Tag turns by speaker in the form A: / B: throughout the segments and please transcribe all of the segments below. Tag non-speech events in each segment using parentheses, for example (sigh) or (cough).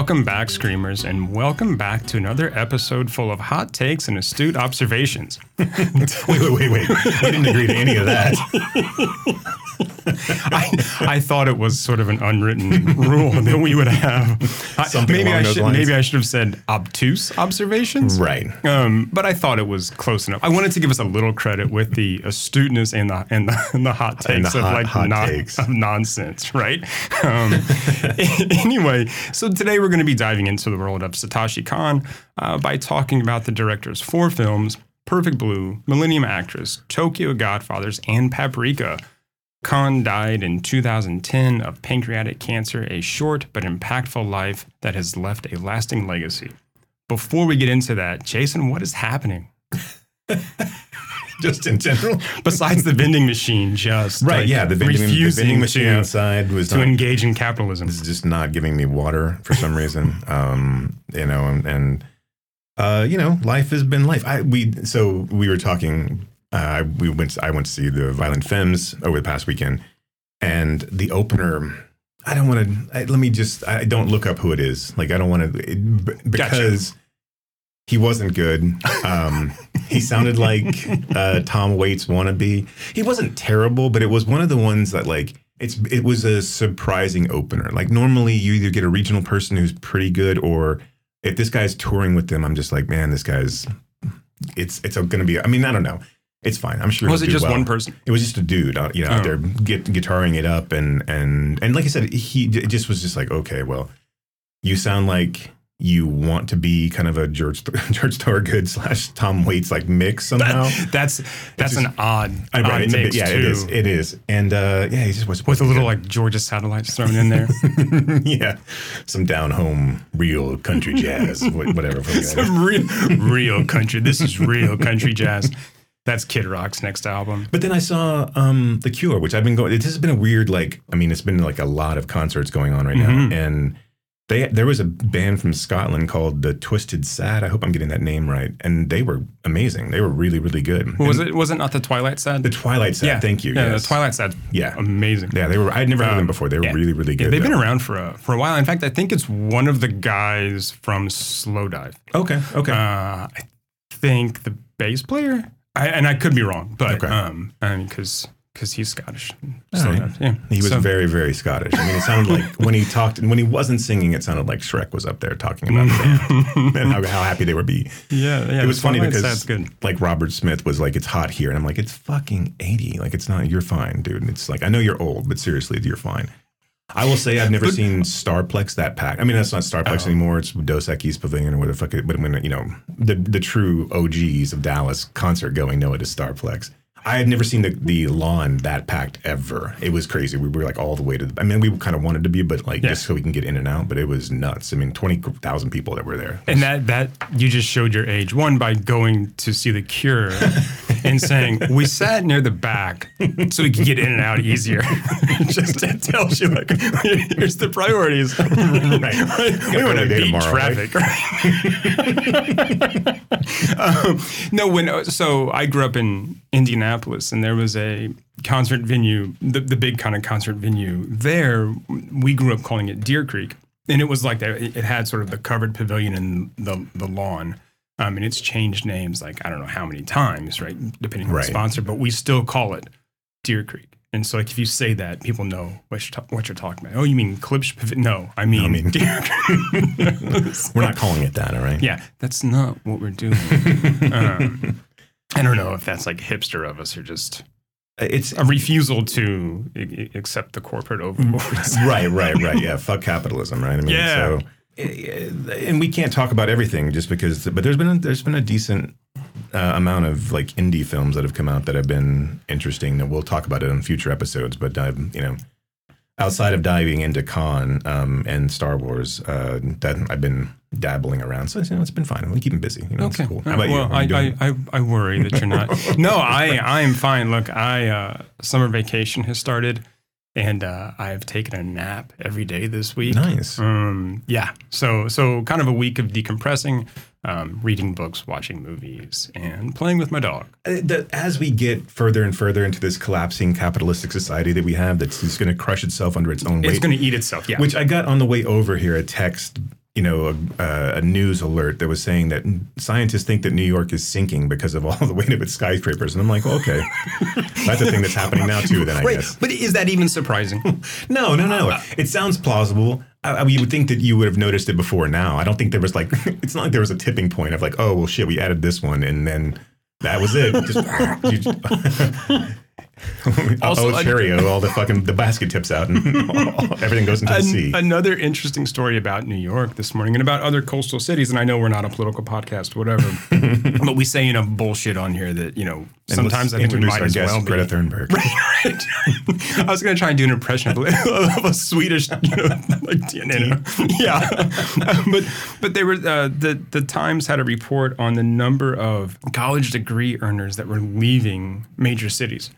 A: Welcome back, Screamers, and welcome back to another episode full of hot takes and astute observations. (laughs)
B: wait, wait, wait, wait. We didn't agree to any of that. (laughs) (laughs)
A: I, I thought it was sort of an unwritten rule that we would have. I- maybe I should
B: lines.
A: maybe I should have said obtuse observations.
B: Right.
A: Um, but I thought it was close enough. I wanted to give us a little credit with the astuteness and the and the, and the hot (laughs) takes
B: the
A: of
B: hot-
A: like
B: hot
A: non-
B: takes.
A: of nonsense, right? Um, (laughs) anyway, so today we're going to be diving into the world of Satoshi Kon uh, by talking about the director's four films: Perfect Blue, Millennium Actress, Tokyo Godfathers, and Paprika. Kon died in 2010 of pancreatic cancer, a short but impactful life that has left a lasting legacy. Before we get into that, Jason, what is happening? (laughs)
B: Just in general.
A: Besides the vending machine, just
B: Right.
A: like,
B: yeah. The vending, the vending machine
A: to,
B: inside was
A: to
B: not,
A: engage in capitalism.
B: is just not giving me water for some reason. (laughs) um, you know, and, and uh, you know, life has been life. I we so we were talking. Uh, we went. I went to see the Violent Femmes over the past weekend, and the opener. I don't want to. Let me just. I don't look up who it is. Like I don't want to because he wasn't good. Um, he sounded like uh, Tom Waits wannabe. He wasn't terrible, but it was one of the ones that like it's it was a surprising opener. Like normally you either get a regional person who's pretty good, or if this guy's touring with them, I'm just like, man, this guy's it's it's going to be. I mean, I don't know. It's fine. I'm sure.
A: Was it just
B: well.
A: one person?
B: It was just a dude, uh, you know, out
A: Oh.
B: there get, guitaring it up, and and and like I said, he it just was just like, okay, well, you sound like you want to be kind of a George (laughs) George Thorogood slash Tom Waits like mix somehow.
A: That's that's
B: just-
A: an odd,
B: I
A: odd
B: it's a bit-
A: mix
B: yeah,
A: too.
B: it is. It is, and uh, yeah, he just was
A: with a little like Georgia satellites thrown in there. (laughs)
B: yeah, some down home real country jazz, whatever. (laughs)
A: Some real, real country. This is real country jazz. That's Kid Rock's next album.
B: But then I saw um, The Cure, which I've been going. This has been a weird, like, I mean, it's been like a lot of concerts going on right
A: Mhm.
B: now, and they there was a band from Scotland called the Twisted Sad. I hope I'm getting that name right, and they were amazing. They were really, really good.
A: Was it? Was it not the Twilight Sad?
B: The Twilight Sad. Yeah. Thank you.
A: Yeah,
B: yes.
A: the Twilight Sad.
B: Yeah.
A: amazing.
B: Yeah, they were. I'd never heard them
A: Um,
B: before. They were
A: yeah.
B: really, really good.
A: Yeah, they've been around for a for a while. In fact, I think it's one of the guys from Slowdive.
B: Okay. Okay.
A: Uh, I think the bass player, I, and I could be wrong, but
B: Okay.
A: um, because because he's Scottish. Slow
B: right.
A: Yeah,
B: he was
A: So-
B: very, very Scottish. I mean, it sounded like when he talked, and when he wasn't singing, it sounded like Shrek was up there talking about the band (laughs) and how, how happy they would be.
A: Yeah, yeah.
B: it was funny because
A: Sad's good.
B: like Robert Smith was like, "It's hot here," and I'm like, "It's fucking 80. Like, it's not. You're fine, dude." And it's like, I know you're old, but seriously, you're fine. I will say I've never
A: But-
B: seen Starplex that packed. I mean, that's not Starplex
A: Oh.
B: anymore. It's Dos Equis Pavilion or whatever the fuck. It, but when you know the the true OGs of Dallas concert going know it is Starplex. I had never seen the, the lawn that packed ever. It was crazy. We were like all the way to. The, I mean, we kind of wanted to be, but like
A: Yeah.
B: just so we can get in and out. But it was nuts. I mean, twenty thousand people that were there.
A: And that that you just showed your age. One by going to see the Cure (laughs) and saying we sat near the back so we could get in and out easier. (laughs) just that tells you like here's the priorities. (laughs)
B: right.
A: We want to beat
B: tomorrow, right?
A: traffic. um, no, when so I grew up in Indianapolis, and there was a concert venue, the, the big kind of concert venue there. We grew up calling it Deer Creek, and it was like that. It had sort of the covered pavilion and the the lawn. Um, and it's changed names like I don't know how many times, right? Depending on
B: Right.
A: the sponsor, but we still call it Deer Creek. And so, like, if you say that, people know what you're, ta- what you're talking about. Oh, you mean Klipsch Pavilion? No, I mean,
B: mean-
A: Deer (laughs) Creek.
B: We're not calling it that, all right?
A: Yeah, that's not what we're doing. (laughs) um, I don't know if that's like hipster of us or just
B: It's
A: a refusal to accept the corporate overlord.
B: right, right, right. (laughs) Yeah, fuck capitalism, right? I mean,
A: Yeah.
B: so eh, and we can't talk about everything just because, but there's been a, there's been a decent uh, amount of like indie films that have come out that have been interesting. That we'll talk about it in future episodes. But uh, you know, outside of diving into Kon um, and Star Wars, uh, that I've been dabbling around. So you know, it's been fine. We keep him busy. You know,
A: Okay.
B: it's cool.
A: Uh,
B: How about
A: well,
B: you?
A: I, I, I, I worry that you're not. (laughs) no, I, I am fine. Look, I uh, summer vacation has started, and uh, I have taken a nap every day this week.
B: nice.
A: Um, yeah. So so kind of a week of decompressing. um, reading books, watching movies, and playing with my dog.
B: Uh, as we get further and further into this collapsing capitalistic society that we have, that's just going to crush itself under its own weight.
A: It's going to eat itself. Yeah.
B: Which I got on the way over here a text, you know, a, a news alert that was saying that scientists think that New York is sinking because of all (laughs) the weight of its skyscrapers, and I'm like, well, okay, that's a thing that's happening now too. Then I
A: right.
B: guess.
A: But is that even surprising? (laughs)
B: No, no, no. Uh, uh. It sounds plausible. I, I, you would think that you would have noticed it before now. I don't think there was like, (laughs) it's not like there was a tipping point of like, oh, well, shit, we added this one and then that was it. Just, (laughs) also, oh, Cheerio, all the fucking the basket tips out and (laughs) everything goes into the sea.
A: Another interesting story about New York this morning and about other coastal cities. And I know we're not a political podcast, whatever, (laughs) but we say enough bullshit on here that you know sometimes I think we might as
B: guest,
A: well
B: Greta
A: be.
B: Thunberg.
A: right. I was going to try and do an impression of, of a Swedish, you know, like yeah. but but they were uh, the the Times had a report on the number of college degree earners that were leaving major cities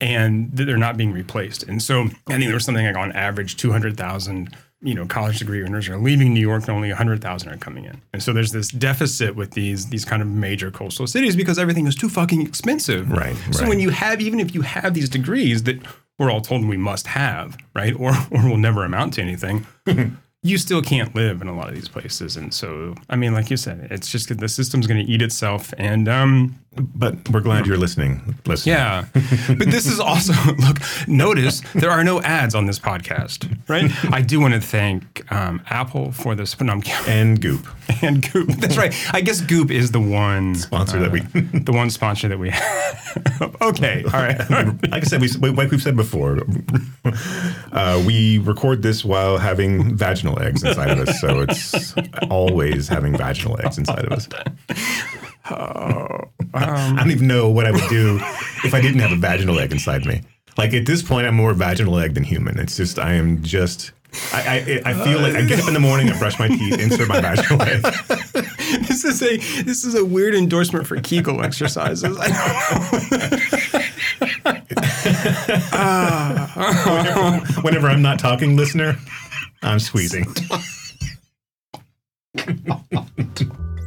A: and they're not being replaced. And so I think there was something like on average 200,000 you know college degree earners are leaving New York and only 100,000 are coming in. And so there's this deficit with these these kind of major coastal cities because everything is too fucking expensive.
B: Right.
A: So
B: right.
A: when you have even if you have these degrees that we're all told we must have, right? Or (laughs) or will never amount to anything. (laughs) you still can't live in a lot of these places. And so, I mean, like you said, it's just the system's going to eat itself. And, um,
B: but we're glad you're listening. Listen.
A: Yeah. but this is also, (laughs) look, notice there are no ads on this podcast, right? (laughs) I do want to thank um, Apple for this. No,
B: and Goop. (laughs)
A: And Goop. That's right. I guess Goop is the one
B: sponsor uh, that we,
A: the one sponsor that we have. okay. All right.
B: like I said, we, like we've said before, uh, we record this while having vaginal eggs inside of us. So it's always having vaginal eggs inside of us. (laughs)
A: Oh, um,
B: I don't even know what I would do if I didn't have a vaginal egg inside me. Like at this point, I'm more vaginal egg than human. It's just I am just. I, I, I feel like I get up in the morning, I brush my teeth, insert my vaginal egg. (laughs)
A: This is a this is a weird endorsement for Kegel exercises. I don't know.
B: uh, whenever, whenever I'm not talking, listener, I'm squeezing. (laughs)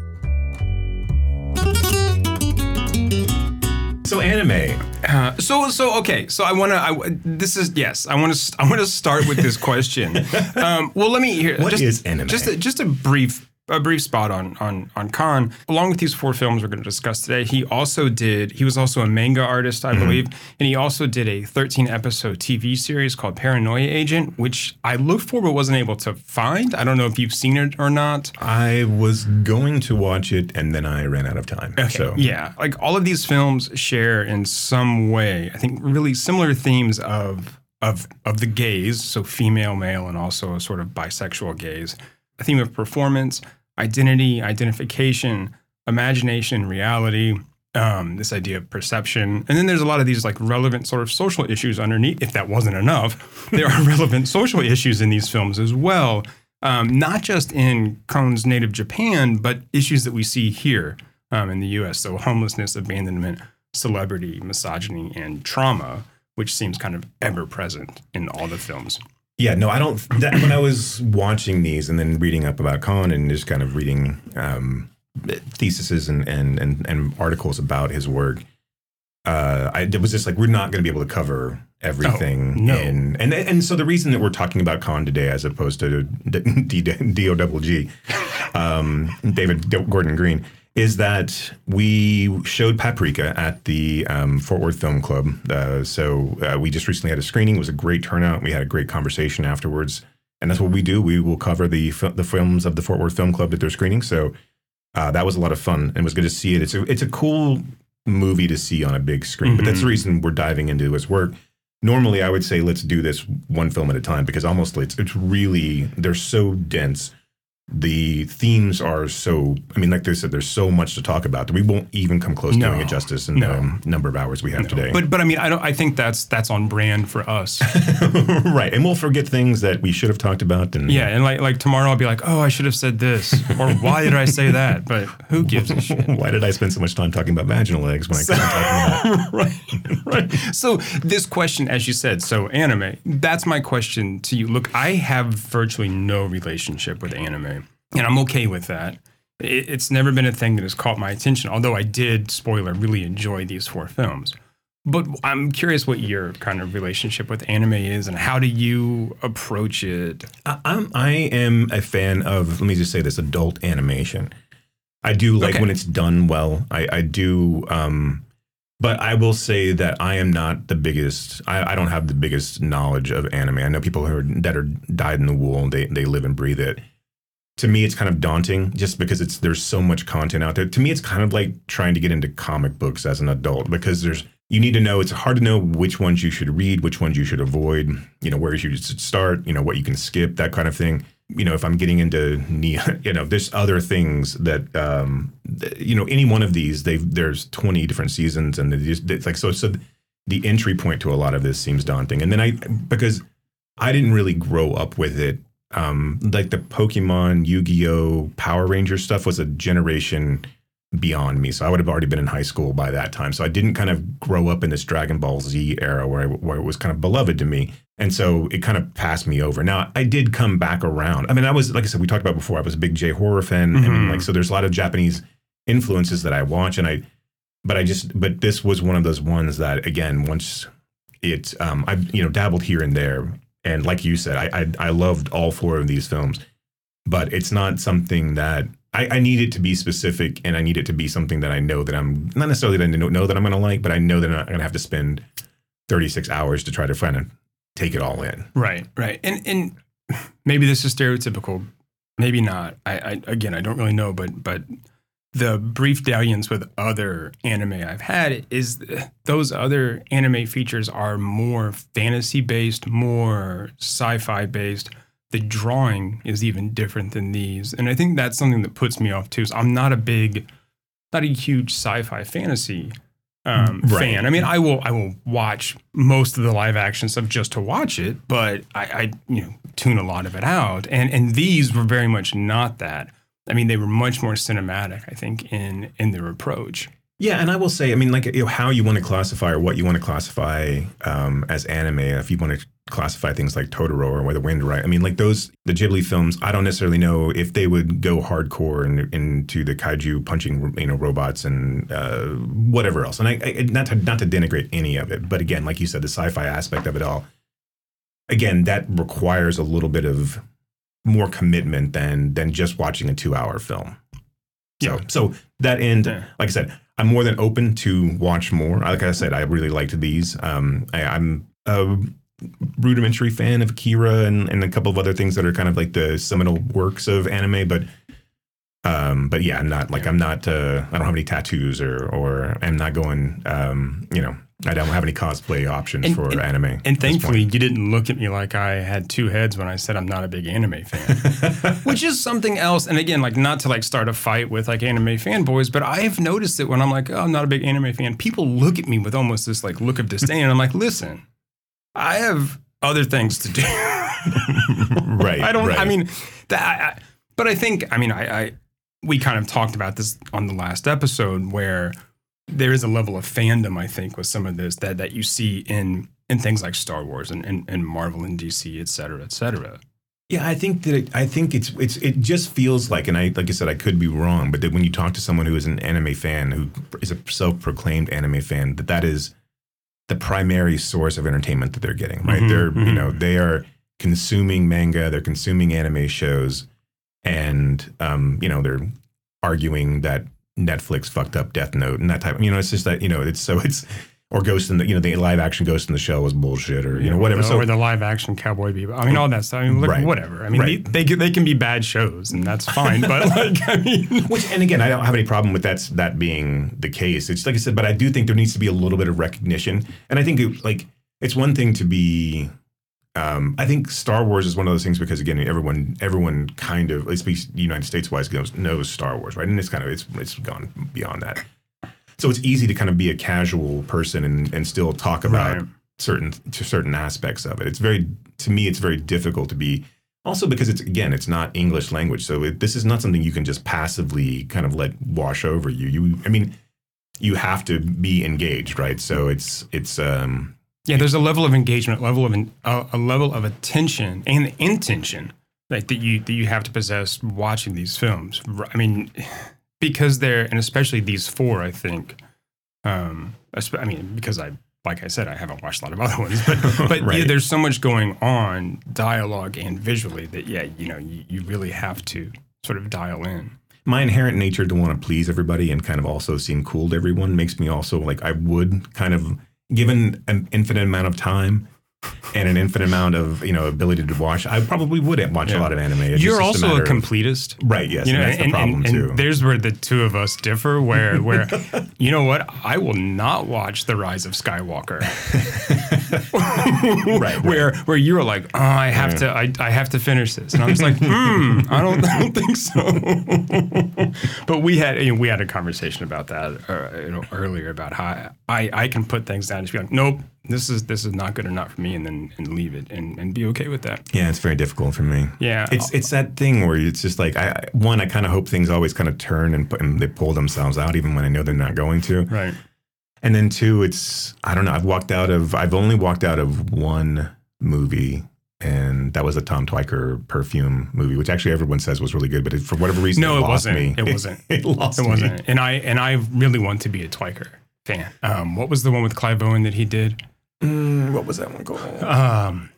B: So anime.
A: Uh, so so okay. So I want to. This is yes. I want to. I want to start with this question. (laughs) Um, well, let me hear.
B: What
A: just,
B: is anime?
A: Just a, just a brief a brief spot on on on Kon. Along with these four films we're going to discuss today, he also did. He was also a manga artist, I mm-hmm. believe, and he also did a 13 episode TV series called Paranoia Agent, which I looked for but wasn't able to find. I don't know if you've seen it or not.
B: I was going to watch it and then I ran out of time.
A: Okay.
B: So
A: yeah, like all of these films share in some way, I think, really similar themes of of of the gaze, so female, male, and also a sort of bisexual gaze. A theme of performance, identity, identification, imagination, reality, um, this idea of perception. And then there's a lot of these like relevant sort of social issues underneath. If that wasn't enough, (laughs) there are relevant social issues in these films as well. Um, not just in Kon's native Japan, but issues that we see here um, in the US. So homelessness, abandonment, celebrity, misogyny, and trauma, which seems kind of ever present in all the films.
B: Yeah, no, I don't. That, when I was watching these and then reading up about Kon and just kind of reading um, theses and, and and and articles about his work, uh, I, it was just like we're not going to be able to cover everything.
A: Oh, no.
B: In, and and so the reason that we're talking about Kon today, as opposed to (laughs) D, D O double G, um, David Gordon Green, is that we showed Paprika at the um, Fort Worth Film Club. Uh, so uh, we just recently had a screening. It was a great turnout. We had a great conversation afterwards, and that's what we do. We will cover the the films of the Fort Worth Film Club that they're screening. So uh, that was a lot of fun, and was good to see it. It's a it's a cool movie to see on a big screen. Mm-hmm. But that's the mm-hmm. reason we're diving into his work. Normally, I would say let's do this one film at a time because almost it's it's really they're so dense the themes are so i mean like they said there's so much to talk about that we won't even come close no, to doing it justice in no. the number of hours we have
A: no.
B: today.
A: But but i mean i don't i think that's that's on brand for us. (laughs)
B: Right and we'll forget things that we should have talked about and
A: yeah and like like tomorrow i'll be like oh i should have said this or why did i say that? But who (laughs) gives a shit?
B: Why did i spend so much time talking about vaginal eggs when i could talking
A: about (laughs) right right. So this question as you said so anime that's my question to you. Look i have virtually no relationship with anime and I'm okay with that. it, it's never been a thing that has caught my attention. Although I did, spoiler, really enjoy these four films. But I'm curious what your kind of relationship with anime is, and how do you approach it?
B: I, I'm I am a fan of let me just say this adult animation. I do like
A: Okay.
B: when it's done well. I, I do um but I will say that I am not the biggest I, I don't have the biggest knowledge of anime. I know people who are that are dyed in the wool, they they live and breathe it. To me it's kind of daunting just because it's there's so much content out there. To me it's kind of like trying to get into comic books as an adult because there's you need to know it's hard to know which ones you should read, which ones you should avoid, you know, where you should start, you know, what you can skip, that kind of thing. You know, if I'm getting into ne- (laughs) you know, there's other things that um you know, any one of these, they've there's 20 different seasons and just it's like so so the entry point to a lot of this seems daunting. And then I because I didn't really grow up with it. Um, like the Pokemon, Yu-Gi-Oh, Power Ranger stuff was a generation beyond me. So I would have already been in high school by that time. So I didn't kind of grow up in this Dragon Ball Z era where I, where it was kind of beloved to me. And so it kind of passed me over. Now I did come back around. I mean, I was like I said, we talked about before. I was a big J horror fan,
A: Mhm.
B: and like so, there's a lot of Japanese influences that I watch, and I, but I just, but this was one of those ones that again, once it, um, I've you know dabbled here and there, and like you said, I, I I loved all four of these films, but it's not something that I, I need it to be specific, and I need it to be something that I know that I'm not necessarily that I know, know that I'm going to like, but I know that I'm not going to have to spend 36 hours to try to find and take it all in.
A: Right, right, and and maybe this is stereotypical, maybe not. I, I again, I don't really know, but but the brief dalliance with other anime I've had is those other anime features are more fantasy based, more sci-fi based. The drawing is even different than these, and I think that's something that puts me off too. So I'm not a big, not a huge sci-fi fantasy um,
B: Right.
A: fan. I mean, I will I will watch most of the live action stuff just to watch it, but I, I you know tune a lot of it out. And and these were very much not that. I mean, they were much more cinematic. I think in in their approach.
B: Yeah, and I will say, I mean, like you know, how you want to classify or what you want to classify um, as anime. If you want to classify things like Totoro or Where the Wind Right, I mean, like those the Ghibli films. I don't necessarily know if they would go hardcore in, into the kaiju punching, you know, robots and uh, whatever else. And I, I not to not to denigrate any of it, but again, like you said, the sci-fi aspect of it all. Again, that requires a little bit of more commitment than than just watching a two-hour film. So,
A: Yeah.
B: so that end,
A: Yeah.
B: like I said, I'm more than open to watch more. Like I said, I really liked these. Um, I, I'm a rudimentary fan of Akira and, and a couple of other things that are kind of like the seminal works of anime, but um, but yeah, I'm not like I'm not. Uh, I don't have any tattoos or or I'm not going. Um, you know, I don't have any cosplay options
A: And-
B: for
A: and-
B: anime.
A: And thankfully, you didn't look at me like I had two heads when I said I'm not a big anime fan. (laughs) which is something else. And again, like not to like start a fight with like anime fanboys, but I've noticed it when I'm like, oh, I'm not a big anime fan. People look at me with almost this like look of disdain, and I'm like, listen, I have other things to do. (laughs)
B: right. (laughs)
A: I don't. I mean, that. I, I, but I think. I mean, I, I. We kind of talked about this on the last episode where there is a level of fandom. I think with some of this that that you see in in things like Star Wars and and, and Marvel and DC, et cetera, et cetera.
B: Yeah, I think that it, I think it's it's it just feels like, and I like I said, I could be wrong, but that when you talk to someone who is an anime fan, who is a self-proclaimed anime fan, that that is the primary source of entertainment that they're getting. Right?
A: Mhm,
B: they're you
A: mhm.
B: know they are consuming manga, they're consuming anime shows, and um, you know they're arguing that Netflix fucked up Death Note and that type. Of, You know, it's just that you know it's so it's or Ghost in the you know the live action Ghost in the Shell was bullshit or you know whatever.
A: Or the,
B: So
A: or the live action Cowboy Bebop. I mean, all that stuff. I mean, look,
B: Right.
A: whatever. I mean,
B: Right.
A: they, they can- they can be bad shows, and that's fine. but (laughs) like, I mean,
B: Which, and again, I don't have any problem with that's that being the case. It's like I said, but I do think there needs to be a little bit of recognition. And I think it, like it's one thing to be. Um, I think Star Wars is one of those things because again, everyone everyone kind of, at least United States wise, knows, knows Star Wars, right? And it's kind of it's it's gone beyond that. So it's easy to kind of be a casual person and, and still talk about
A: Right.
B: certain to certain aspects of it. It's very to me, it's very difficult to be also because it's again, it's not English language, so it, this is not something you can just passively kind of let wash over you. You, I mean, you have to be engaged, right? So it's it's um
A: yeah, there's a level of engagement, level of an, a, a level of attention and intention like that you that you have to possess watching these films. I mean, (sighs) because they're and especially these four, I think. Um, I mean, because I like I said, I haven't watched a lot of (laughs) other ones, but (laughs) but yeah, there's so much going on, dialogue and visually that yeah, you know, you, you really have to sort of dial in.
B: my inherent nature to want to please everybody and kind of also seem cool to everyone makes me also like I would kind of given an infinite amount of time and an infinite amount of you know ability to watch, I probably wouldn't watch a lot of anime. It's
A: You're
B: just
A: also a,
B: of-
A: completist.
B: right. Yes,
A: You know,
B: and that's
A: and,
B: the problem
A: and- and
B: too.
A: there's where the two of us differ. Where, (laughs) where, you know what? I will not watch the Rise of Skywalker. (laughs)
B: right.
A: Where, where you were like, oh, I have to, I, I have to finish this, and I'm just like, hmm, I don't, I don't think so. (laughs) but we had, you know, we had a conversation about that uh, you know, earlier about how I, I can put things down and just be like, nope, this is, this is not good or not for me, and then and leave it and, and be okay with that.
B: Yeah, it's very difficult for me.
A: Yeah.
B: It's it's that thing where it's just like I one I kind of hope things always kind of turn and, put, and they pull themselves out even when I know they're not going to.
A: Right.
B: And then two, it's I don't know. I've walked out of I've only walked out of one movie, and that was a Tom Tykwer perfume movie, which actually everyone says was really good, but it, for whatever reason,
A: No,
B: it,
A: it
B: lost
A: wasn't.
B: me.
A: It wasn't. (laughs)
B: It, lost
A: It
B: me.
A: wasn't. And I and I really want to be a Tykwer fan. Um, what was the one with Clive Owen that he did?
B: Mm, what was that one called?
A: Um,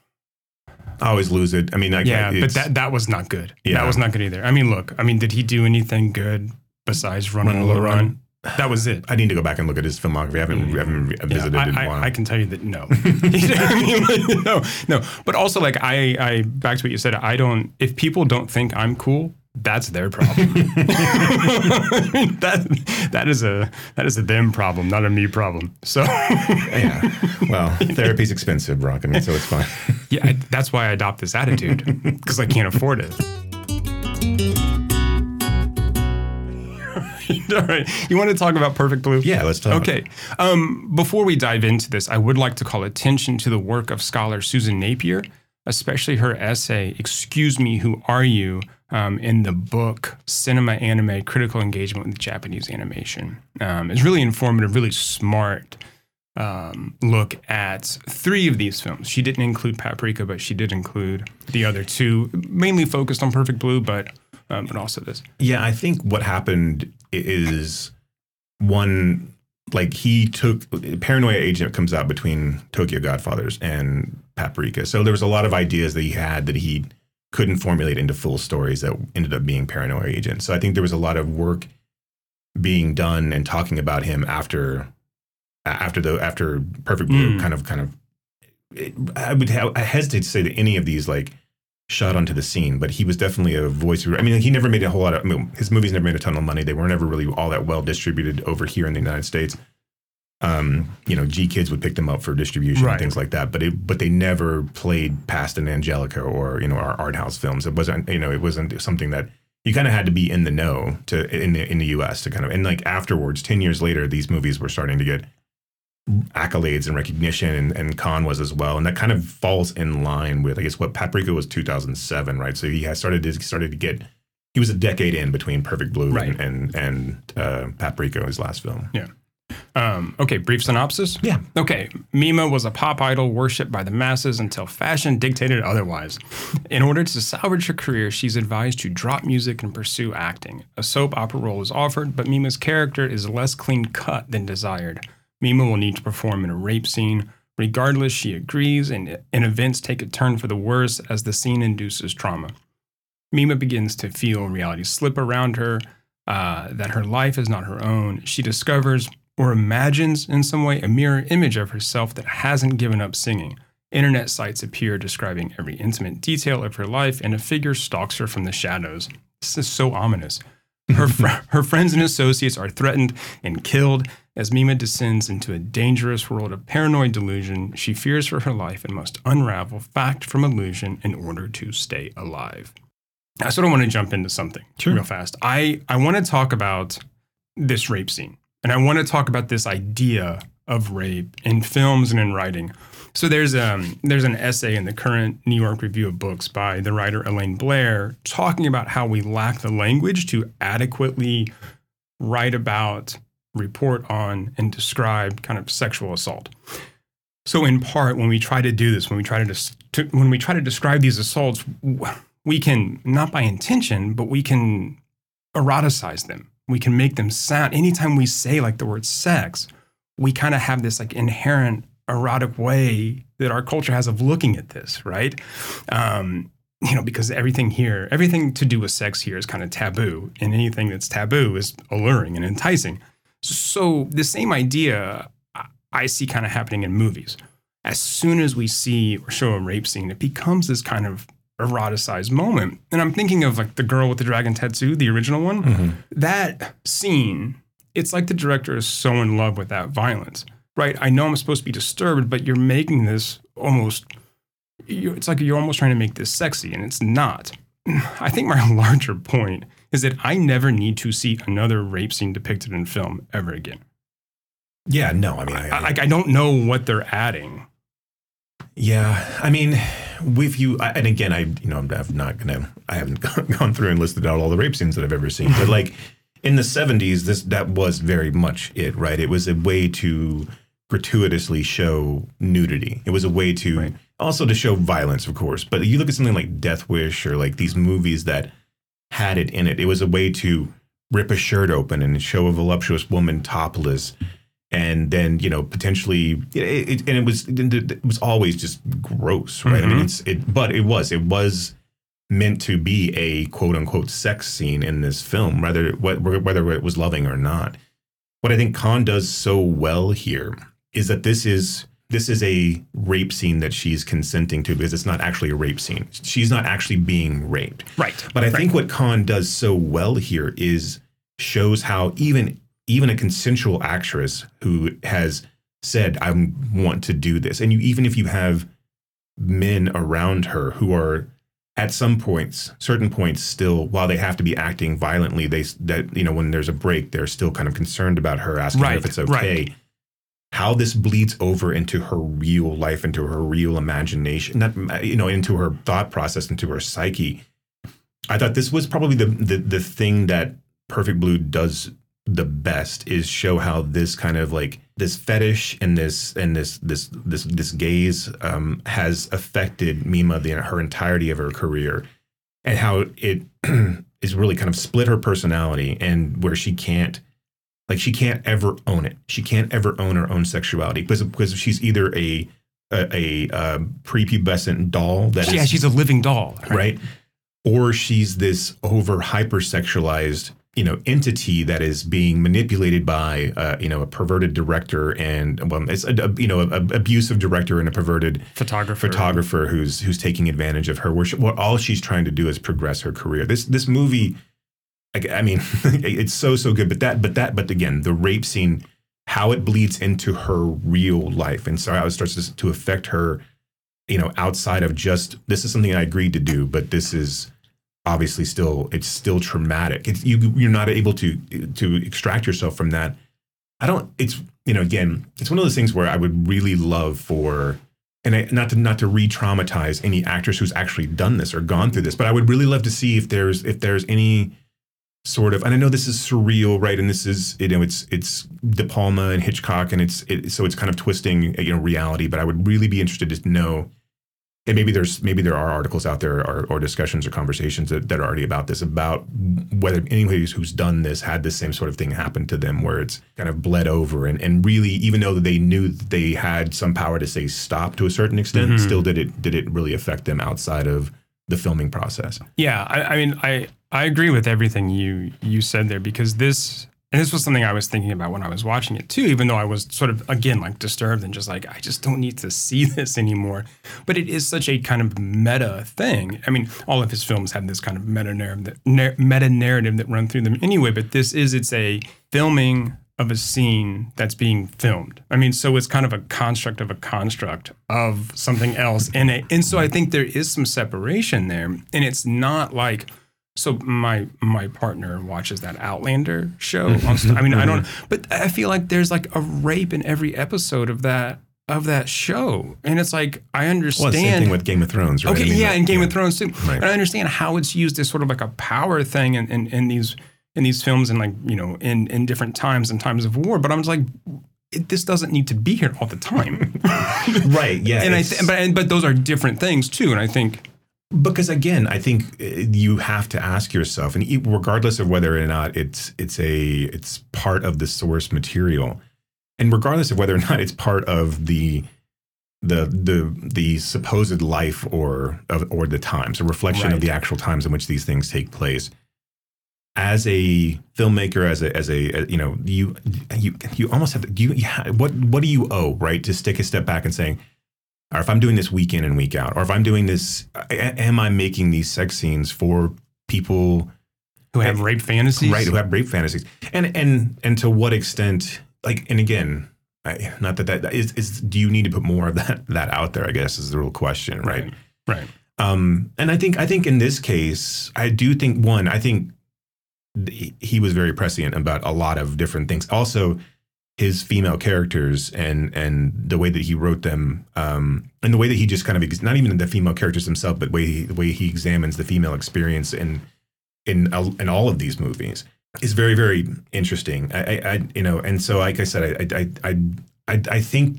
B: I always lose it. I mean, I,
A: yeah, but that that was not good.
B: Yeah.
A: That was not good either. I mean, look, I mean, did he do anything good besides Run,
B: Run,
A: on Low Run?
B: Run.
A: That was it.
B: I need to go back and look at his filmography. I haven't, I haven't
A: Yeah,
B: visited
A: I,
B: it in a
A: I-
B: while.
A: I can tell you that no, (laughs) (laughs) I no, no. But also, like I, I back to what you said. I don't. If people don't think I'm cool, that's their problem. (laughs) (laughs) that that is a that is a them problem, not a me problem. So
B: yeah. Well, therapy's expensive, Brock. I mean, so it's fine. (laughs)
A: yeah, I, that's why I adopt this attitude because I can't afford it. All right, you want to talk about Perfect Blue?
B: Yeah, let's talk.
A: Okay. Um, before we dive into this, I would like to call attention to the work of scholar Susan Napier, especially her essay, Excuse Me, Who Are You? Um, in the book Cinema Anime Critical Engagement with Japanese Animation. Um, it's really informative, really smart um, look at three of these films. She didn't include Paprika, but she did include the other two, mainly focused on Perfect Blue, but um, but also this.
B: Yeah, I think what happened is one like he took Paranoia Agent comes out between Tokyo Godfathers and Paprika. So there was a lot of ideas that he had that he couldn't formulate into full stories that ended up being Paranoia Agent. So I think there was a lot of work being done and talking about him after after the after Perfect Blue
A: Mm.
B: kind of kind of it, I would I hesitate to say that any of these like shot onto the scene, but he was definitely a voice. I mean, he never made a whole lot of. I mean, his movies never made a ton of money. They were never really all that well distributed over here in the United States. Um, you know, GKIDS would pick them up for distribution
A: Right.
B: and things like that, but it but they never played past an Angelika or you know our art house films. It wasn't you know it wasn't something that you kind of had to be in the know to in the in the U.S. to kind of and like afterwards, ten years later, these movies were starting to get accolades and recognition and, and Kon was as well. And that kind of falls in line with, I guess, what Paprika was 2007, right? So he has started to, started to get, he was a decade in between Perfect Blue
A: Right.
B: and, and, and uh, Paprika, his last film.
A: Um, okay, brief synopsis.
B: Yeah.
A: Okay, Mima was a pop idol worshipped by the masses until fashion dictated otherwise. In order to salvage her career, she's advised to drop music and pursue acting. A soap opera role is offered, but Mima's character is less clean cut than desired. Mima will need to perform in a rape scene. Regardless, she agrees, and, and events take a turn for the worse as the scene induces trauma. Mima begins to feel reality slip around her, uh, that her life is not her own. She discovers or imagines in some way a mirror image of herself that hasn't given up singing. Internet sites appear describing every intimate detail of her life, and a figure stalks her from the shadows. This is so ominous. Her, (laughs) fr- her friends and associates are threatened and killed. As Mima descends into a dangerous world of paranoid delusion, she fears for her life and must unravel fact from illusion in order to stay alive. I sort of want to jump into something
B: Sure.
A: real fast. I, I want to talk about this rape scene. And I want to talk about this idea of rape in films and in writing. So there's um there's an essay in the current New York Review of Books by the writer Elaine Blair talking about how we lack the language to adequately write about, report on, and describe kind of sexual assault. So in part, when we try to do this, when we try to, to when we try to describe these assaults, we can not by intention, but we can eroticize them. We can make them sound. Anytime we say like the word sex, we kind of have this like inherent erotic way that our culture has of looking at this, right? Um, you know, because everything here, everything to do with sex here is kind of taboo, and anything that's taboo is alluring and enticing. So the same idea I see kind of happening in movies. As soon as we see or show a rape scene, it becomes this kind of eroticized moment. And I'm thinking of like the girl with the dragon tattoo, the original one.
B: Mm-hmm.
A: That scene, it's like the director is so in love with that violence, right? I know I'm supposed to be disturbed, but you're making this almost, it's like you're almost trying to make this sexy, and it's not. (clears throat) I think my (laughs) larger point is that I never need to see another rape scene depicted in film ever again.
B: Yeah, no, I mean, I,
A: I, like I don't know what they're adding.
B: Yeah, I mean, with you, I, and again, I you know I'm not gonna, I haven't (laughs) gone through and listed out all the rape scenes that I've ever seen, but like (laughs) in the '70s, this that was very much it, right? It was a way to gratuitously show nudity. It was a way to
A: Right.
B: also to show violence, of course. But you look at something like Death Wish or like these movies that had it in it. It was a way to rip a shirt open and show a voluptuous woman topless and then you know potentially it, it, and it was it was always just gross right i mean
A: Mhm.
B: it's it but it was it was meant to be a quote unquote sex scene in this film whether wh- whether it was loving or not what i think Kon does so well here is that this is this is a rape scene that she's consenting to because it's not actually a rape scene she's not actually being raped
A: Right.
B: but I
A: Right.
B: think what Kon does so well here is shows how even even a consensual actress who has said I want to do this, and you even if you have men around her who are at some points, certain points, still while they have to be acting violently, they that you know when there's a break, they're still kind of concerned about her, asking her if it's okay.
A: right.
B: How this bleeds over into her real life, into her real imagination, not uh, you know, into her thought process, into her psyche. I thought this was probably the the, the thing that Perfect Blue does the best is show how this kind of like this fetish and this and this this this this gaze um, has affected Mima the her entirety of her career, and how it (clears throat) is really kind of split her personality and where she can't like she can't ever own it. She can't ever own her own sexuality because because she's either a a, a, uh prepubescent doll that is
A: yeah, she's a living doll.
B: right? Or she's this over hypersexualized, you know, entity that is being manipulated by, uh, you know, a perverted director and, well, it's a, a you know, a, a abusive director and a perverted
A: Photographer.
B: photographer who's who's taking advantage of her. Where, she, where all she's trying to do is progress her career. This this movie, I, I mean, (laughs) it's so so good. But that but that but again, the rape scene, how it bleeds into her real life, and so how it starts to, to affect her. You know, outside of just this is something I agreed to do, but this is obviously still it's still traumatic. It's you you're not able to to extract yourself from that. I don't. It's you know again, it's one of those things where I would really love for and I, not to not to re-traumatize any actress who's actually done this or gone through this, but I would really love to see if there's if there's any sort of and I know this is surreal, right? And this is you know it's it's De Palma and Hitchcock, and it's it, so it's kind of twisting you know reality. But I would really be interested to know, and maybe there's maybe there are articles out there or, or discussions or conversations that, that are already about this about whether anybody who's, who's done this had the same sort of thing happen to them where it's kind of bled over and, and really even though they knew that they had some power to say stop to a certain extent
A: Mhm.
B: still did it did it really affect them outside of the filming process
A: Yeah, I, I mean, I I agree with everything you you said there because this and this was something I was thinking about when I was watching it too. Even though I was sort of again like disturbed and just like I just don't need to see (laughs) this anymore. But it is such a kind of meta thing. I mean, all of his films have this kind of meta narrative, that, meta narrative that run through them anyway. But this is it's a filming of a scene that's being filmed. I mean, so it's kind of a construct of a construct of something else in it. And so I think there is some separation there. And it's not like so my my partner watches that Outlander show. (laughs) I mean, I don't but I feel like there's like a rape in every episode of that of that show. And it's like I understand.
B: well same thing with Game of Thrones right
A: Okay,
B: I mean,
A: yeah,
B: like,
A: and Game of Thrones too.
B: Right.
A: And I understand how it's used as sort of like a power thing in, in, in these in these films and like you know in in different times and times of war. But I'm just like, it, this doesn't need to be here all the time. (laughs)
B: right yeah (laughs)
A: and I th- but but those are different things too. And I think
B: because again, I think uh, you have to ask yourself, and regardless of whether or not it's it's a it's part of the source material, and regardless of whether or (laughs) not it's part of the the the the supposed life or of, or the times, a reflection
A: Right.
B: of the actual times in which these things take place. As a filmmaker, as a as a you know you you you almost have to you, you ha- what what do you owe right to take a step back and saying or if I'm doing this week in and week out, or if I'm doing this, am I making these sex scenes for people
A: Who have rape fantasies?
B: right who have rape fantasies, and and and to what extent? Like, and again, I, not that that is is. Do you need to put more of that that out there? I guess is the real question, right?
A: Right. Right.
B: Um, and I think I think in this case, I do think one, I think th- he was very prescient about a lot of different things. Also, his female characters and and the way that he wrote them, um, and the way that he just kind of ex- not even the female characters themselves, but way he, the way he examines the female experience in in in all of these movies is very very interesting. I, I, I you know, and so like I said, I I I I, I think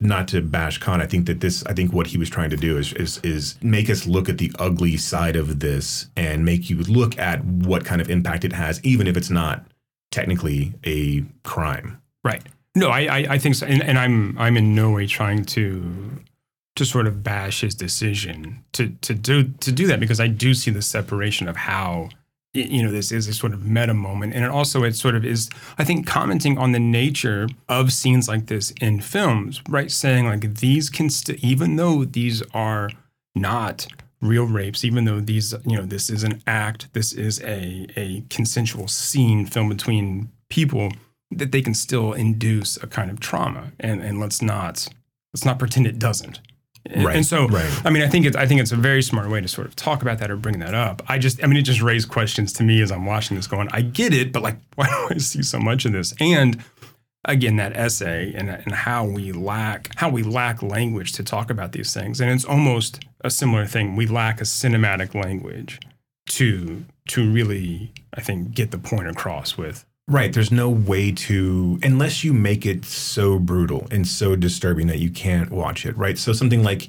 B: not to bash Kon, I think that this, I think what he was trying to do is, is is make us look at the ugly side of this and make you look at what kind of impact it has, even if it's not technically a crime.
A: Right. No, I, I, I think so, and, and I'm I'm in no way trying to to sort of bash his decision to to do to do that because I do see the separation of how you know this is a sort of meta moment, and it also it sort of is I think commenting on the nature of scenes like this in films, right? Saying like these can st- even though these are not real rapes, even though these you know this is an act, this is a a consensual scene filmed between people that they can still induce a kind of trauma. And and let's not let's not pretend it doesn't. And,
B: Right,
A: and so
B: right.
A: i mean i think it's i think it's a very smart way to sort of talk about that or bring that up. I just i mean it just raised questions to me as i'm watching this going i get it but like (laughs) why do i see so much of this? And again that essay and, and how we lack how we lack language to talk about these things. And it's almost a similar thing we lack a cinematic language to to really i think get the point across with
B: Right. There's no way to, unless you make it so brutal and so disturbing that you can't watch it. Right. So something like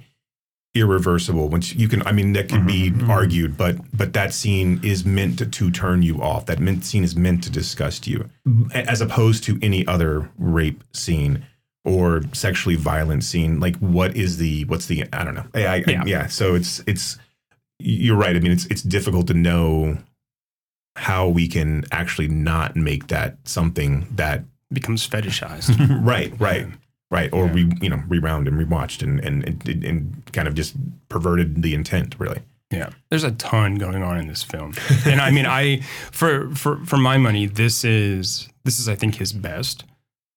B: irreversible, which you can, I mean, that could be
A: Mhm, mhm.
B: argued, but but that scene is meant to, to turn you off. That meant, scene is meant to disgust you, as opposed to any other rape scene or sexually violent scene. Like, what is the, what's the, I don't know. I, I,
A: Yeah.
B: yeah. So it's, it's, you're right. I mean, it's it's difficult to know how we can actually not make that something that
A: becomes fetishized (laughs)
B: right, right, right, or
A: Yeah.
B: re, you know rewound and rewatched and and, and and kind of just perverted the intent. Really,
A: Yeah, there's a ton going on in this film, and I mean, I for for for my money, this is this is I think his best,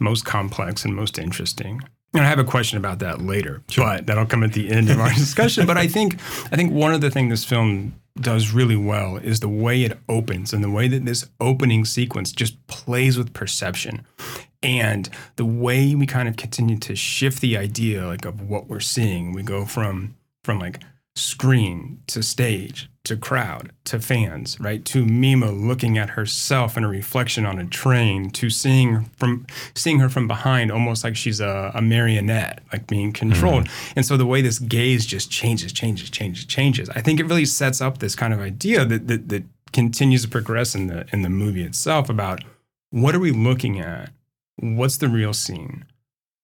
A: most complex, and most interesting. And I have a question about that later, but that'll come at the end of our (laughs) discussion. But I think I think one of the things this film does really well is the way it opens and the way that this opening sequence just plays with perception and the way we kind of continue to shift the idea like of what we're seeing we go from from like screen to stage to crowd to fans right? To mima looking at herself in a reflection on a train to seeing from seeing her from behind almost like she's a, a marionette like being hmm. controlled. And so the way this gaze just changes changes changes changes i think it really sets up this kind of idea that that, that continues to progress in the in the movie itself about what are we looking at? What's the real scene?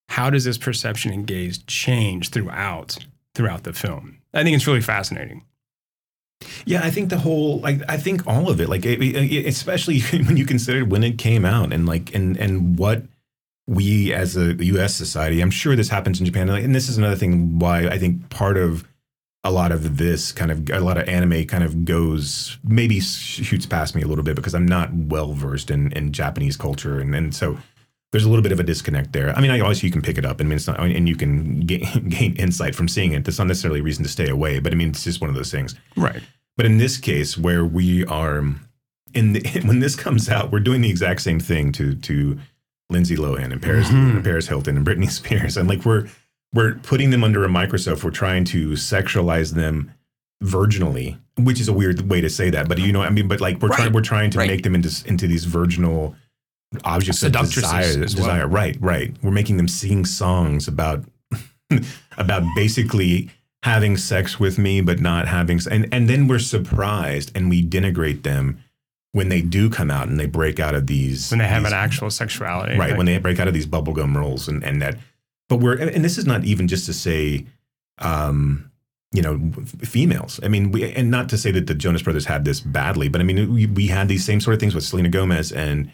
A: How does this perception and gaze change throughout throughout the film i think it's really fascinating
B: yeah, I think the whole like I think all of it, like it, it- especially (laughs) when you consider when it came out and like and and what we as a U.S. society, I'm sure this happens in Japan, and this is another thing why I think part of a lot of this kind of a lot of anime kind of goes maybe shoots past me a little bit because I'm not well versed in, in Japanese culture and and so there's a little bit of a disconnect there. I mean, I obviously you can pick it up. I mean, it's not, and you can gain, (laughs) gain insight from seeing it. That's not necessarily a reason to stay away, but I mean, it's just one of those things.
A: right
B: But in this case, where we are in the, (laughs) when this comes out, we're doing the exact same thing to to Lindsay Lohan and Paris
A: Mhm.
B: Paris Hilton and Britney Spears, and like we're we're putting them under a microscope. We're trying to sexualize them virginally, which is a weird way to say that, but you know, I mean, but like we're
A: Right.
B: trying we're trying to
A: Right.
B: make them into into these virginal objects of desire.
A: as well.
B: desire. Right, right. We're making them sing songs about (laughs) about basically having sex with me but not having and and then we're surprised and we denigrate them when they do come out and they break out of these
A: when they have
B: these,
A: an actual sexuality,
B: right when they break out of these bubblegum roles and and that but we're and this is not even just to say um you know females i mean we and not to say that the jonas brothers had this badly but i mean we, we had these same sort of things with selena gomez and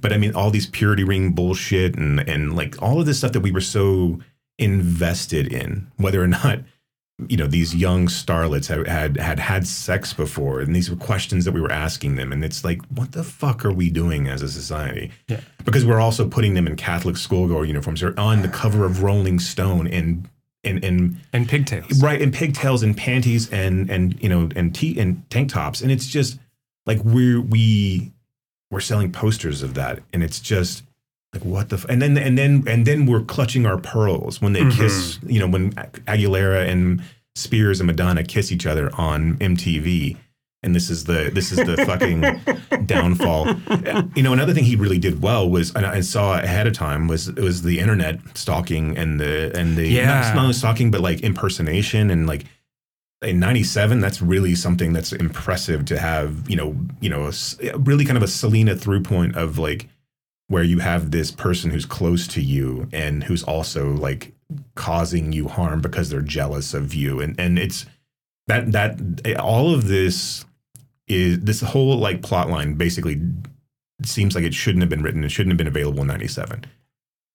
B: but i mean all these purity ring bullshit and and like all of this stuff that we were so invested in whether or not you know these young starlets had, had had had sex before and these were questions that we were asking them and it's like what the fuck are we doing as a society
A: Yeah.
B: because we're also putting them in catholic schoolgirl uniforms they're on the cover of rolling stone and and and
A: and pigtails.
B: right in pigtails and panties and and you know and t and tank tops and it's just like we're we we're selling posters of that and it's just like what the f-? and then and then and then we're clutching our pearls when they
A: Mhm.
B: kiss you know when Aguilera and Spears and Madonna kiss each other on MTV and this is the this is the fucking (laughs) downfall you know another thing he really did well was and I saw ahead of time was it was the internet stalking and the and the
A: Yeah.
B: not, not only stalking but like impersonation and like in 97 that's really something that's impressive to have you know you know a really kind of a selena through point of like where you have this person who's close to you and who's also like causing you harm because they're jealous of you and and it's that that eh, all of this is this whole like plot line basically seems like it shouldn't have been written it shouldn't have been available in 97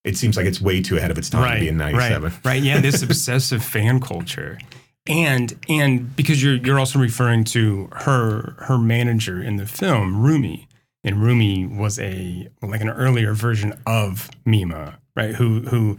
B: it seems like it's way too ahead of its time to be in 97
A: Right, right. Yeah, this (laughs) obsessive fan culture. And and because you're you're also referring to her her manager in the film, Rumi. And Rumi was a like an earlier version of Mima, right? Who who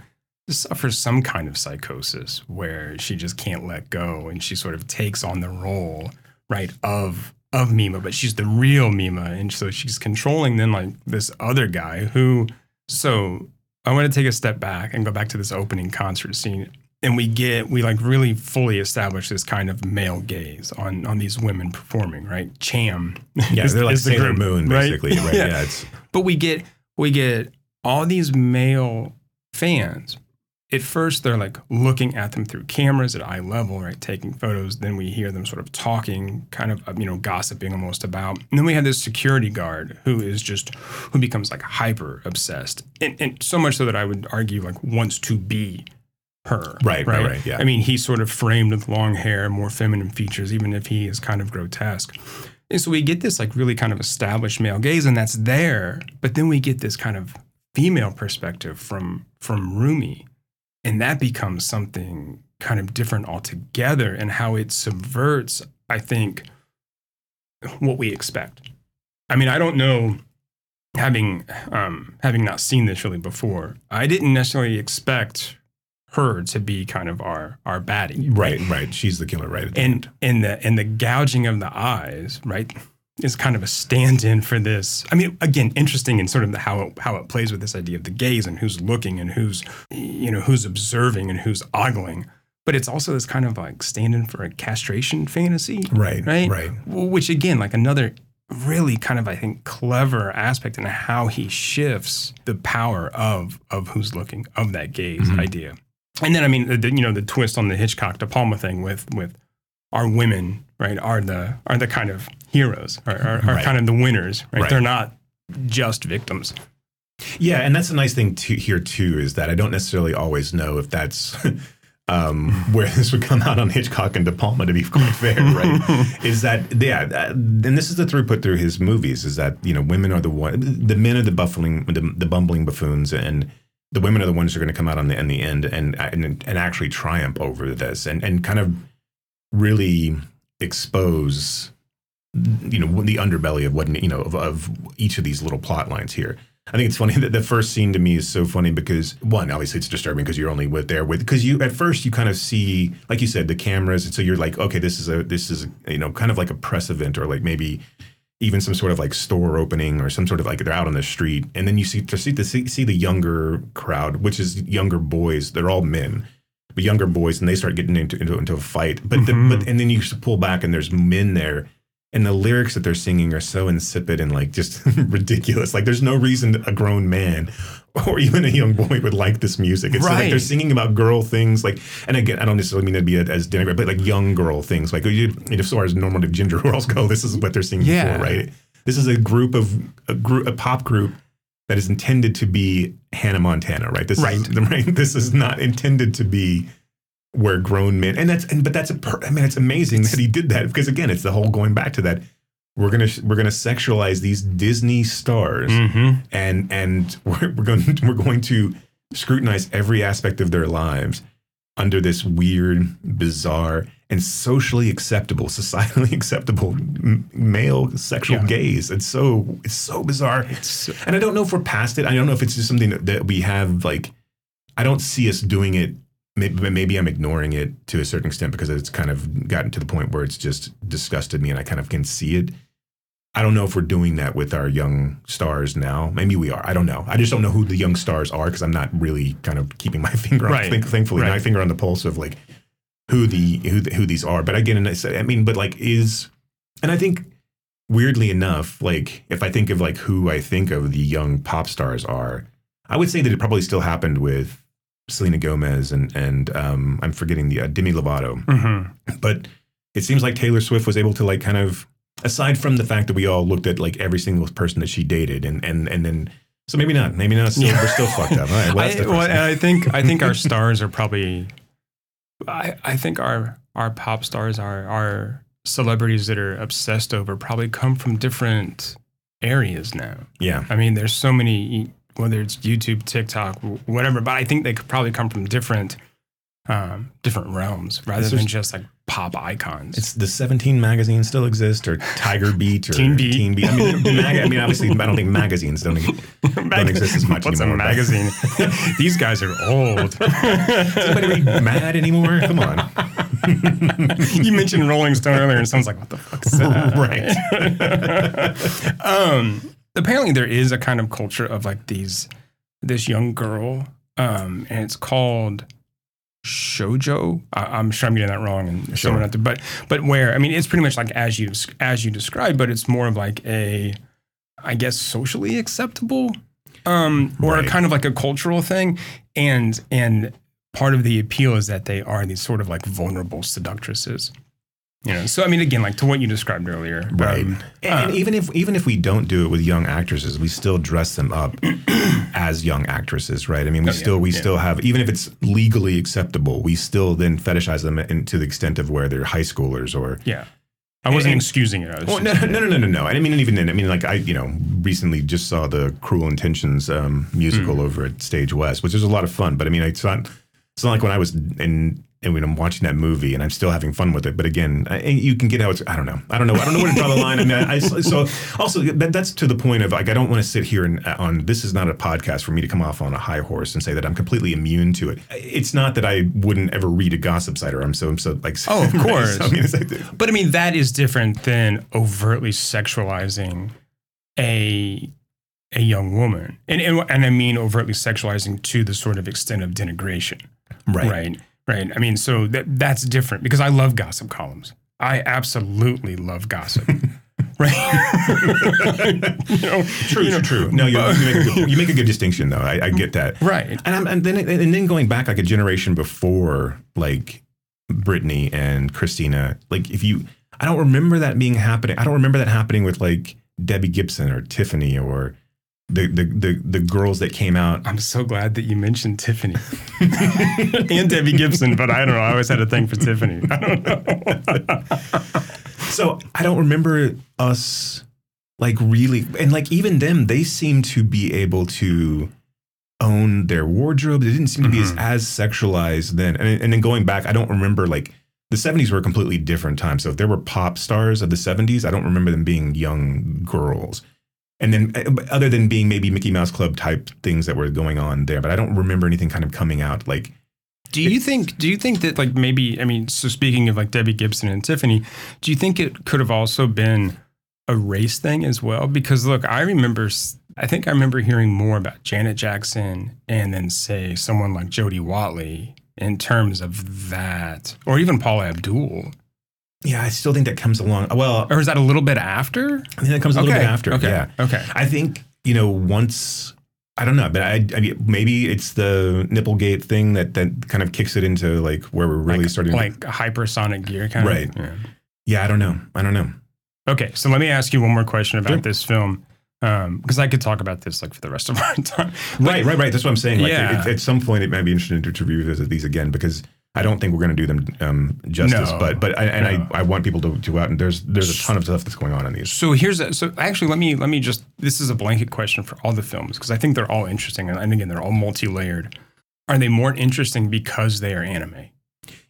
A: suffers some kind of psychosis where she just can't let go and she sort of takes on the role, right, of of Mima, but she's the real Mima. And so she's controlling then like this other guy who so I want to take a step back and go back to this opening concert scene. And we get we like really fully establish this kind of male gaze on on these women performing, right? Cham.
B: yeah
A: is-
B: they're like
A: is the
B: Sailor
A: group,
B: Moon
A: right?
B: basically right,
A: Yeah.
B: yeah it's
A: But we get we get all these male fans. At first, they're like looking at them through cameras at eye level, right, taking photos. Then we hear them sort of talking, kind of you know gossiping almost about. And then we have this security guard who is just who becomes like hyper obsessed, and, and so much so that I would argue like wants to be her.
B: Right, right, right, yeah.
A: I mean, he's sort of framed with long hair, more feminine features, even if he is kind of grotesque. And so we get this like really kind of established male gaze, and that's there. But then we get this kind of female perspective from from Rumi, and that becomes something kind of different altogether, and how it subverts, I think, what we expect. I mean, I don't know, having um, having not seen this really before, I didn't necessarily expect her to be kind of our our baddie,
B: right right she's the killer right at the
A: and and the and the gouging of the eyes, right, is kind of a stand-in for this. I mean, again, interesting in sort of the, how it, how it plays with this idea of the gaze and who's looking and who's you know who's observing and who's ogling. But it's also this kind of like stand-in for a castration fantasy,
B: right
A: right?
B: right
A: Which again, like another really kind of I think clever aspect in how he shifts the power of of who's looking of that gaze
B: Mhm.
A: idea. And then I mean, the, you know, the twist on the Hitchcock De Palma thing with with our women, right, are the are the kind of heroes, are, are, are
B: Right.
A: kind of the winners, right?
B: Right.
A: They're not just victims.
B: Yeah, and that's a nice thing to here too is that I don't necessarily always know if that's (laughs) um, (laughs) where this would come out on Hitchcock and De Palma. To be quite fair, right? (laughs) is that yeah? that- And this is the throughput through his movies is that you know women are the one, the men are the buffling, the, the bumbling buffoons, and the women are the ones who are going to come out on the in the end and and and actually triumph over this and and kind of really expose you know the underbelly of what you know of, of each of these little plot lines here. I think it's funny that the first scene to me is so funny because one, obviously it's disturbing because you're only with there with because you at first you kind of see like you said the cameras and so you're like okay this is a this is a, you know kind of like a press event or like maybe even some sort of like store opening or some sort of like they're out on the street and then you see to see to see, see the younger crowd which is younger boys they're all men but younger boys and they start getting into into, into a fight but
A: Mhm.
B: the, but and then you pull back and there's men there and the lyrics that they're singing are so insipid and like just (laughs) ridiculous like there's no reason a grown man (laughs) or even a young boy would like this music. It's like
A: Right.
B: they're singing about girl things, like, and again, I don't necessarily mean to be as denigrate, but like young girl things, like you, as far as normative gender roles (laughs) go, this is what they're singing
A: Yeah.
B: for, right? This is a group of a group, a pop group that is intended to be Hannah Montana, right? This
A: Right.
B: is (laughs) right. This is not intended to be where grown men, and that's, and but that's a, per, I mean, it's amazing that he did that because again, it's the whole going back to that. We're gonna we're gonna sexualize these Disney stars
A: Mm-hmm.
B: and and (laughs) we're, we're going we're going to scrutinize every aspect of their lives under this weird, bizarre, and socially acceptable, societally (laughs) acceptable m- male sexual
A: Yeah.
B: gaze. It's so it's so bizarre,
A: It's
B: and I don't know if we're past it. I don't know if it's just something that, that we have like. I don't see us doing it. Maybe, maybe I'm ignoring it to a certain extent because it's kind of gotten to the point where it's just disgusted me, and I kind of can see it. I don't know if we're doing that with our young stars now. Maybe we are. I don't know. I just don't know who the young stars are because I'm not really kind of keeping my (laughs) finger on,
A: Right.
B: think, thankfully,
A: Right.
B: my finger on the pulse of like who the who the, who these are. But again, and I say- I mean, but like is, and I think weirdly enough, like if I think of like who I think of the young pop stars are, I would say that it probably still happened with Selena Gomez and and um, I'm forgetting the uh, Demi Lovato
A: mm-hmm.
B: but it seems like Taylor Swift was able to like kind of aside from the fact that we all looked at like every single person that she dated and and and then so maybe not maybe not still, we're still fucked up all right well, (laughs)
A: I, well, I think I think our (laughs) stars are probably. I, I think our our pop stars, our our celebrities that are obsessed over, probably come from different areas now.
B: yeah
A: I mean, there's so many, whether it's YouTube, TikTok, whatever. But I think they could probably come from different um, different realms rather than
B: just-
A: like pop icons.
B: it's the 17 magazine still exists or Tiger (laughs) Beat or
A: Teen Beat.
B: Teen Beat. I mean, mag- I mean, obviously, I don't think magazines don't. (laughs) don't exist as much
A: What's
B: anymore,
A: a magazine? (laughs) These guys are old.
B: Does anybody read Mad anymore? Come on,
A: you mentioned Rolling Stone earlier, and someone's like, "What the fuck is that?"
B: right?
A: um, apparently, there is a kind of culture of like these this young girl, um, and it's called shojo. I, I'm sure I'm getting that wrong, and
B: Sure.
A: someone out there, but but where I mean, it's pretty much like as you as you described, but it's more of like a, I guess, socially acceptable, um, or
B: Right.
A: kind of like a cultural thing, and and part of the appeal is that they are these sort of like vulnerable seductresses. You know, so I mean, again, like to what you described earlier,
B: Right.
A: um,
B: and,
A: uh,
B: even if even if we don't do it with young actresses, we still dress them up (clears throat) as young actresses, right? I mean, we
A: Oh, yeah,
B: still we
A: yeah.
B: still have even if it's legally acceptable, we still then fetishize them in, to the extent of where they're high schoolers or.
A: yeah. I wasn't
B: And-
A: excusing it. I was
B: Well, no, no, no, no, no, no. I mean, even then, I mean, like I, you know, recently just saw the Cruel Intentions um, musical
A: Hmm.
B: over at Stage West, which is a lot of fun. But I mean, it's not, it's not like when I was in, and when I'm watching that movie and I'm still having fun with it. But again, I, you can get how it's. I don't know. I don't know. I don't know where to draw the line. I mean, I, I- so also that, that's to the point of like I don't want to sit here and uh, on. This is not a podcast for me to come off on a high horse and say that I'm completely immune to it. It's not that I wouldn't ever read a gossip site or I'm so I'm so like.
A: Oh, of (laughs)
B: right?
A: course.
B: So, I mean, like,
A: But I mean, that is different than overtly sexualizing a a young woman, and and, and I mean overtly sexualizing to the sort of extent of denigration,
B: right.
A: right? Right. I mean, so that that's different because I love gossip columns. I absolutely love gossip. (laughs) right. (laughs) you know,
B: True,
A: you know,
B: true, true. No, you, you, make a good, you make a good distinction, though. I, I get that.
A: Right.
B: And, I'm, and then and then going back like a generation before, like Britney and Christina. Like if you, I don't remember that being happening. I don't remember that happening with like Debbie Gibson or Tiffany or the the the, the girls that came out.
A: I'm so glad that you mentioned Tiffany (laughs) and Debbie Gibson, but I don't know. I always had a thing for Tiffany. I don't know.
B: So I don't remember us like really, and like even them, they seem to be able to own their wardrobe. They didn't seem to be as,
A: Mhm.
B: as sexualized then. And, and then going back, I don't remember like the 70s were a completely different time. So if there were pop stars of the 70s, I don't remember them being young girls. And then, uh, other than being maybe Mickey Mouse Club type things that were going on there, but I don't remember anything kind of coming out like
A: Do you think? Do you think that like maybe? I mean, so speaking of like Debbie Gibson and Tiffany, do you think it could have also been a race thing as well? Because look, I remember. I think I remember hearing more about Janet Jackson and then say someone like Jody Watley in terms of that, or even Paula Abdul,
B: yeah, I still think that comes along. Well,
A: or is that a little bit after?
B: I think that comes a little bit after.
A: Okay.
B: Yeah.
A: Okay.
B: I think, you know, once I don't know, but I, I mean, maybe it's the nipplegate thing that that kind of kicks it into like where we're really
A: like,
B: starting.
A: like hypersonic gear kind
B: Right.
A: of. Yeah.
B: yeah, I don't know. I don't know.
A: Okay, so let me ask you one more question about
B: Sure.
A: this film, um, because I could talk about this like for the rest of our (laughs) time.
B: Right, right, right. That's what I'm saying. Like,
A: Yeah.
B: at, at some point, it might be interesting to, to revisit these again because I don't think we're going to do them um, justice.
A: No.
B: but but I, and
A: No.
B: I, I want people to, to go out and there's there's a ton of stuff that's going on in these.
A: So here's a, so actually let me let me just this is a blanket question for all the films because I think they're all interesting and, and again they're all multi-layered. Are they more interesting because they are anime?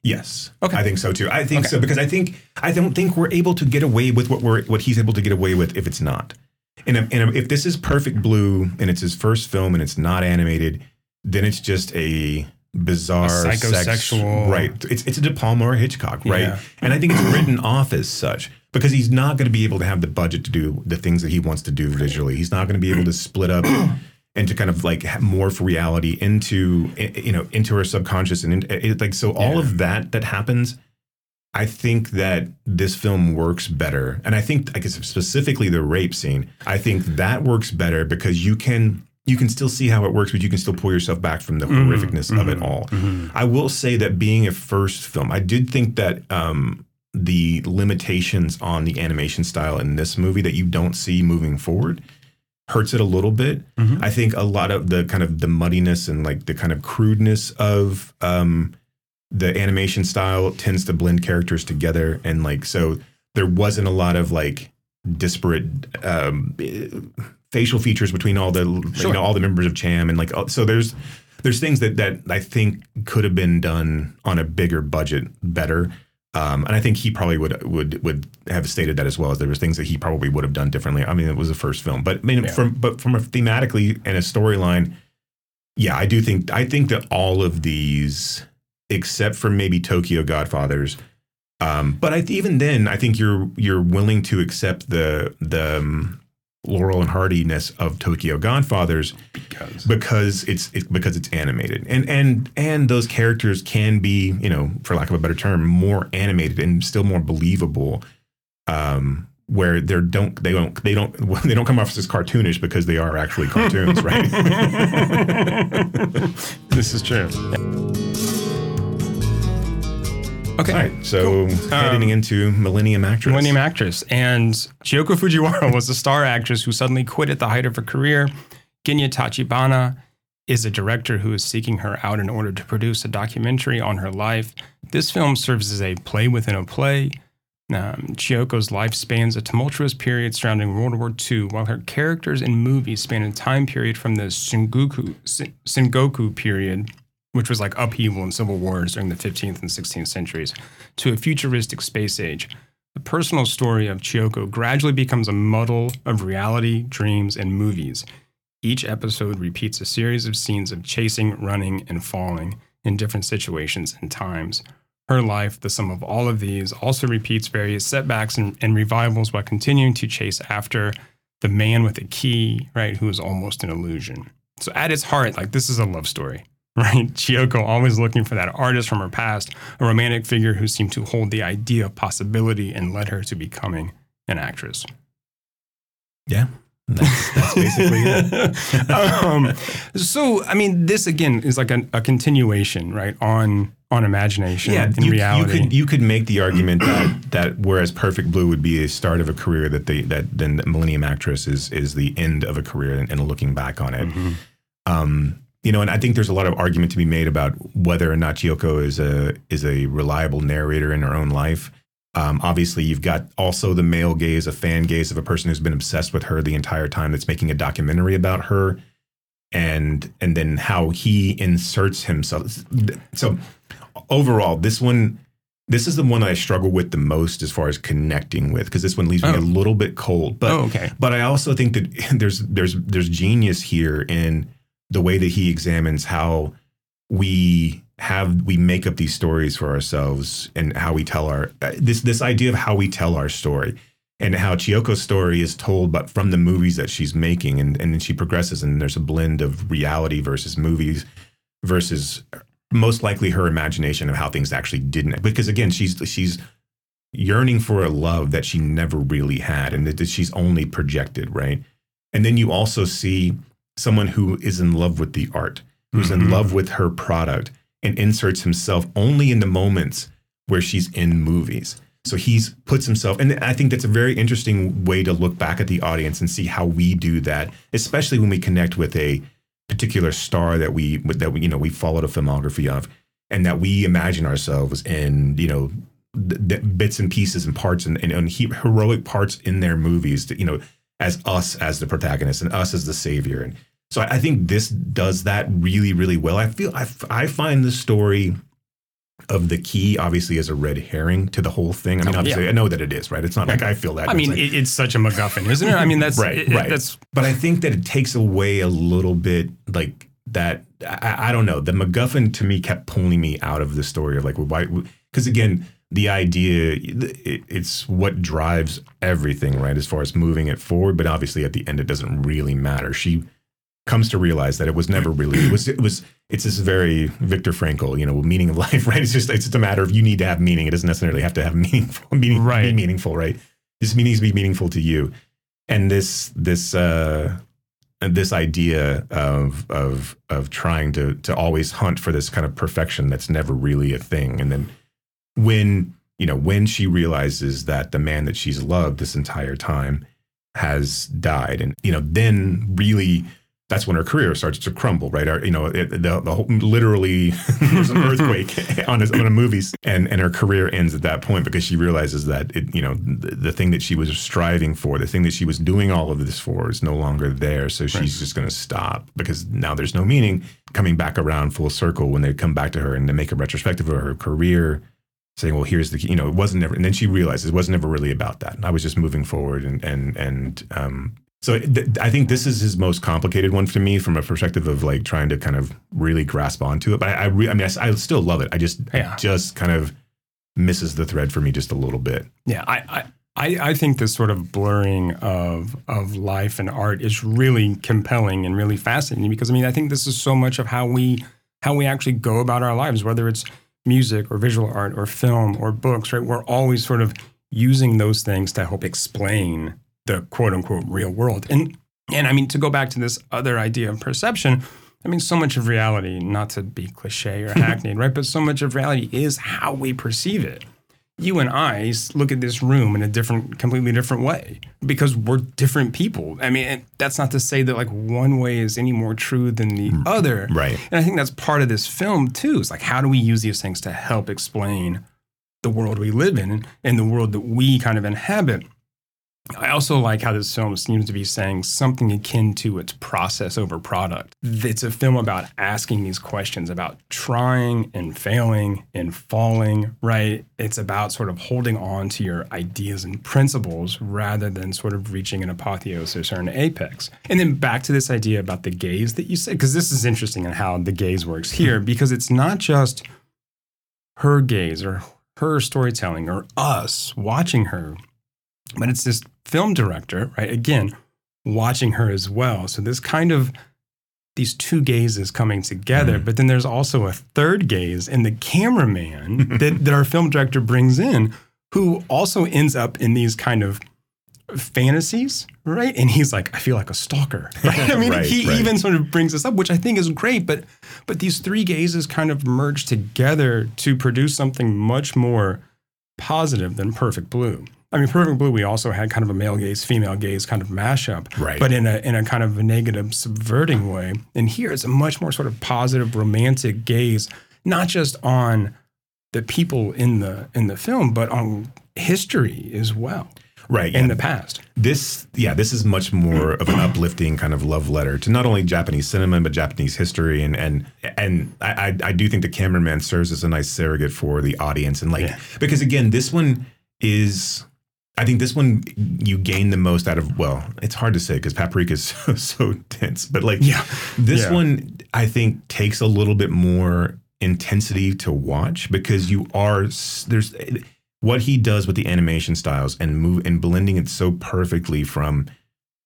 B: Yes,
A: Okay.
B: I think so too. I think
A: Okay.
B: so because I think I don't think we're able to get away with what we're what he's able to get away with if it's not. And, and if this is Perfect Blue and it's his first film and it's not animated, then it's just a bizarre
A: A
B: sex-
A: psychosexual-
B: right? It's it's a De Palma or Hitchcock, right?
A: Yeah.
B: And I think it's written (clears throat) off as such because he's not going to be able to have the budget to do the things that he wants to do visually. He's not going to be able to (clears throat) split up and to kind of like morph reality into you know into her subconscious and in, it, like so all
A: Yeah.
B: of that that happens. I think that this film works better, and I think I guess specifically the rape scene. I think that works better because you can you can still see how it works, but you can still pull yourself back from the horrificness of it all. I will say that being a first film, I did think that um, the limitations on the animation style in this movie that you don't see moving forward hurts it a little bit.
A: Mhm.
B: I think a lot of the kind of the muddiness and like the kind of crudeness of um, the animation style tends to blend characters together, and like so there wasn't a lot of like disparate um, facial features between all the
A: Sure.
B: you know all the members of Cham and like oh, so there's there's things that that I think could have been done on a bigger budget better. Um, and I think he probably would would would have stated that as well as there was things that he probably would have done differently. I mean, it was a first film, but I mean,
A: Yeah.
B: from but from a thematically and a storyline, yeah, I do think I think that all of these, except for maybe Tokyo Godfathers, um, but I, even then, I think you're you're willing to accept the the um, Laurel and Hardiness of Tokyo Godfathers
A: Because.
B: because it's it, because it's animated. And and and those characters can be you know for lack of a better term more animated and still more believable um where they don't they don't they don't (laughs) they don't come off as cartoonish because they are actually cartoons right? (laughs)
A: This is true. Okay.
B: all right so heading
A: Um,
B: into millennium actress
A: Millennium actress. And Chiyoko Fujiwara was a star actress who suddenly quit at the height of her career. Genya Tachibana is a director who is seeking her out in order to produce a documentary on her life. This film serves as a play within a play. Um, Chiyoko's life spans a tumultuous period surrounding World War II, while her characters in movies span a time period from the Sengoku, Sengoku period, which was like upheaval and civil wars during the 15th and 16th centuries, to a futuristic space age. The personal story of Chiyoko gradually becomes a muddle of reality, dreams, and movies. Each episode repeats a series of scenes of chasing, running, and falling in different situations and times. Her life, the sum of all of these, also repeats various setbacks and, and revivals while continuing to chase after the man with a key, right, who is almost an illusion. So at its heart, like this is a love story, (laughs) right? Chiyoko always looking for that artist from her past, a romantic figure who seemed to hold the idea of possibility and led her to becoming an actress.
B: yeah that's, that's basically it (laughs)
A: um, so, I mean, this again is like a, a continuation, right, on on imagination
B: yeah,
A: in
B: you,
A: reality.
B: you could you could make the argument that that whereas Perfect Blue would be a start of a career, that they that then the Millennium Actress is is the end of a career and, and looking back on it.
A: Mhm.
B: Um, you know, and I think there's a lot of argument to be made about whether or not Chiyoko is a is a reliable narrator in her own life. Um, obviously, you've got also the male gaze, a fan gaze of a person who's been obsessed with her the entire time, that's making a documentary about her, and and then how he inserts himself. So overall, this one, this is the one that I struggle with the most as far as connecting with, because this one leaves me
A: Oh.
B: a little bit cold. But
A: oh, okay.
B: but I also think that (laughs) there's there's there's genius here in the way that he examines how we have we make up these stories for ourselves and how we tell our uh, this this idea of how we tell our story and how Chiyoko's story is told but from the movies that she's making and and then she progresses and there's a blend of reality versus movies versus most likely her imagination of how things actually didn't because again she's she's yearning for a love that she never really had and that that she's only projected right? And then you also see someone who is in love with the art, who's in
A: Mhm.
B: love with her product, and inserts himself only in the moments where she's in movies. So he's puts himself, and I think that's a very interesting way to look back at the audience and see how we do that, especially when we connect with a particular star that we that we you know we followed a filmography of, and that we imagine ourselves in you know th- th- bits and pieces and parts and, and, and he, heroic parts in their movies, to, you know, as us as the protagonist and us as the savior. And so I, I think this does that really, really well. I feel I, I find the story of the key obviously as a red herring to the whole thing. I mean,
A: Oh,
B: obviously,
A: yeah.
B: I know that it is, right? It's not like I feel that.
A: I
B: It's
A: mean,
B: like-
A: it's such a MacGuffin, isn't it? I mean, that's (laughs)
B: Right,
A: it-
B: right.
A: That's
B: but I think that it takes away a little bit like that. I, I don't know. The MacGuffin to me kept pulling me out of the story of like, well, why? Because again, the idea, it, it's what drives everything, right? As far as moving it forward. But obviously, at the end, it doesn't really matter. She comes to realize that it was never really, it was, it was, it's this very Viktor Frankl, you know, meaning of (laughs) life, right? It's just, it's just a matter of you need to have meaning. It doesn't necessarily have to have (laughs) meaningful, meaning, be
A: Right.
B: meaningful, right? This needs to be meaningful to you and this this uh this idea of of of trying to to always hunt for this kind of perfection that's never really a thing and then when you know when she realizes that the man that she's loved this entire time has died and you know then really that's when her career starts to crumble, right? Or, you know, it, the, the whole, literally (laughs) there's an earthquake (laughs) on a, on a movies, and and her career ends at that point because she realizes that it, you know, the, the thing that she was striving for, the thing that she was doing all of this for, is no longer there. So she's just going to stop because now there's no meaning. Coming back around full circle when they come back to her and they make a retrospective of her career, saying, "Well, here's the key," you know, it wasn't ever, and then she realizes it wasn't ever really about that. I was just moving forward and and and um, so th- I think this is his most complicated one for me from a perspective of like trying to kind of really grasp onto it. But I, I, re- I mean, I, I still love it. I just,
A: Yeah.
B: it just kind of misses the thread for me just a little bit.
A: Yeah, I, I, I I think this sort of blurring of of life and art is really compelling and really fascinating because I mean I think this is so much of how we how we actually go about our lives, whether it's music or visual art or film or books, right? We're always sort of using those things to help explain the quote unquote real world. And and I mean to go back to this other idea of perception, I mean so much of reality, not to be cliche or (laughs) hackneyed, right? But so much of reality is how we perceive it you and I look at this room in a different, completely different way because we're different people. I mean, and that's not to say that like one way is any more true than the mm. other.
B: Right.
A: And I think that's part of this film too. Is like, how do we use these things to help explain the world we live in and the world that we kind of inhabit? I also like how this film seems to be saying something akin to its process over product. It's a film about asking these questions about trying and failing and falling, right? It's about sort of holding on to your ideas and principles rather than sort of reaching an apotheosis or an apex. And then back to this idea about the gaze that you said, because this is interesting in how the gaze works here, hmm. because it's not just her gaze or her storytelling or us watching her but it's this film director, right? Again, watching her as well. So this kind of these two gazes coming together, mm. but then there's also a third gaze and the cameraman (laughs) that, that our film director brings in, who also ends up in these kind of fantasies, right? And he's like, I feel like a stalker. (laughs) Right? I mean,
B: Right,
A: he
B: right.
A: even sort of brings this up, which I think is great, but but these three gazes kind of merge together to produce something much more positive than Perfect Blue. I mean, Perfect Blue, we also had kind of a male gaze, female gaze kind of mashup,
B: Right.
A: but in a in a kind of a negative, subverting way. And here it's a much more sort of positive, romantic gaze, not just on the people in the in the film, but on history as well
B: Right.
A: in
B: yeah.
A: the past.
B: this yeah this is much more of an uplifting kind of love letter to not only japanese cinema but japanese history and and and i i, do think the cameraman serves as a nice surrogate for the audience and like
A: Yeah.
B: because again this one is I think this one you gain the most out of. Well, it's hard to say because Paprika is (laughs) so, so dense, but like
A: Yeah.
B: this
A: Yeah.
B: one I think takes a little bit more intensity to watch because you are there's what he does with the animation styles and move and blending it so perfectly from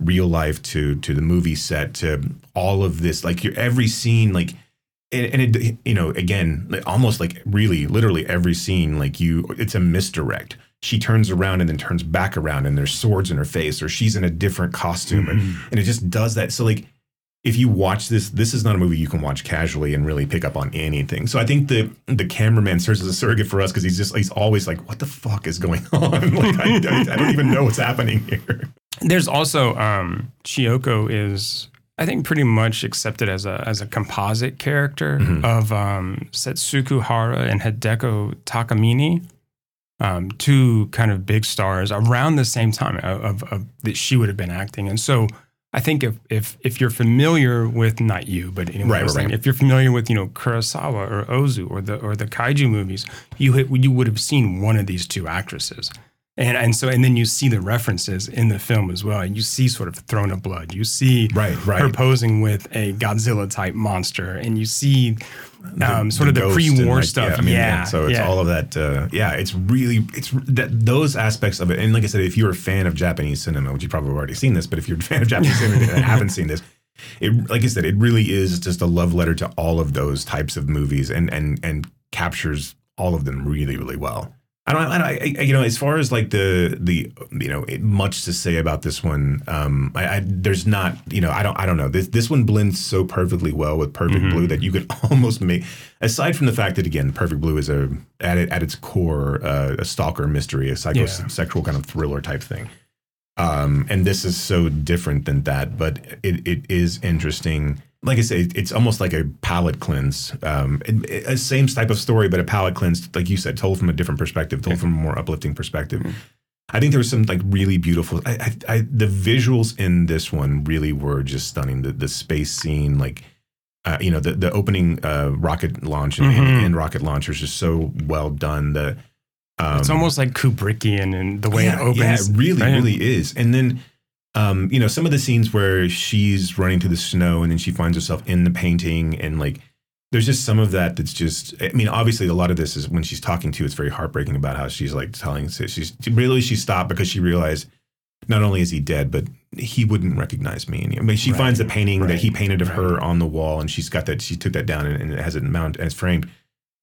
B: real life to to the movie set to all of this like your every scene like and, and it you know again almost like really literally every scene like you it's a misdirect she turns around and then turns back around and there's swords in her face or she's in a different costume and, and it just does that so like if you watch this, this is not a movie you can watch casually and really pick up on anything. So I think the the cameraman serves as a surrogate for us because he's just he's always like, what the fuck is going (laughs) on? like I, I, I don't even know what's happening here.
A: There's also um, Chiyoko is I think pretty much accepted as a as a composite character
B: Mhm.
A: of um, Setsuko Hara and Hideko Takamine, um, two kind of big stars around the same time of, of, of that she would have been acting. And so I think if if if you're familiar with not you, but anyway,
B: Right, right,
A: saying, if you're familiar with you know Kurosawa or Ozu or the or the kaiju movies, you had- you would have seen one of these two actresses. And, and so and then you see the references in the film as well. And you see sort of Throne of Blood. You see
B: Right, right.
A: her posing with a Godzilla type monster, and you see um, sort of the pre-war
B: like,
A: stuff.
B: Yeah, I mean,
A: yeah,
B: so it's
A: yeah.
B: all of that. Uh, yeah, it's really it's that those aspects of it. And like I said, if you're a fan of Japanese cinema, which you probably have already seen this, but if you're a fan of Japanese cinema and (laughs) haven't seen this, it like I said, it really is just a love letter to all of those types of movies, and and and captures all of them really really well. I don't, I, don't- I, you know, as far as like the the you know, it, much to say about this one. Um, I, I there's not, you know, I don't, I don't know. This this one blends so perfectly well with Perfect
A: Mhm.
B: Blue that you could (laughs) almost make. Aside from the fact that again, Perfect Blue is a at it, at its core uh, a stalker mystery, a psychosexual kind of thriller type thing. Um, and this is so different than that, but it, it is interesting. Like I say, it's almost like a palate cleanse. Um, it, it- a same type of story, but a palate cleanse, like you said, told from a different perspective, told from a more uplifting perspective. I think there was some like really beautiful. I, I, I, the visuals in this one really were just stunning. The the space scene, like uh, you know, the the opening uh, rocket launch and,
A: Mhm.
B: and rocket launch is just so well done. The um,
A: it's almost like Kubrickian in the way
B: yeah,
A: it opens.
B: Yeah, it really,
A: right?
B: really is. And then, um, you know, some of the scenes where she's running through the snow and then she finds herself in the painting and like, there's just some of that that's just. I mean, obviously, a lot of this is when she's talking to. It's very heartbreaking about how she's like telling. She's really she stopped because she realized not only is he dead, but he wouldn't recognize me. And I mean, she
A: Right,
B: finds the painting that he painted of
A: right.
B: her on the wall, and she's got that. She took that down and, and it has it mounted and it's framed.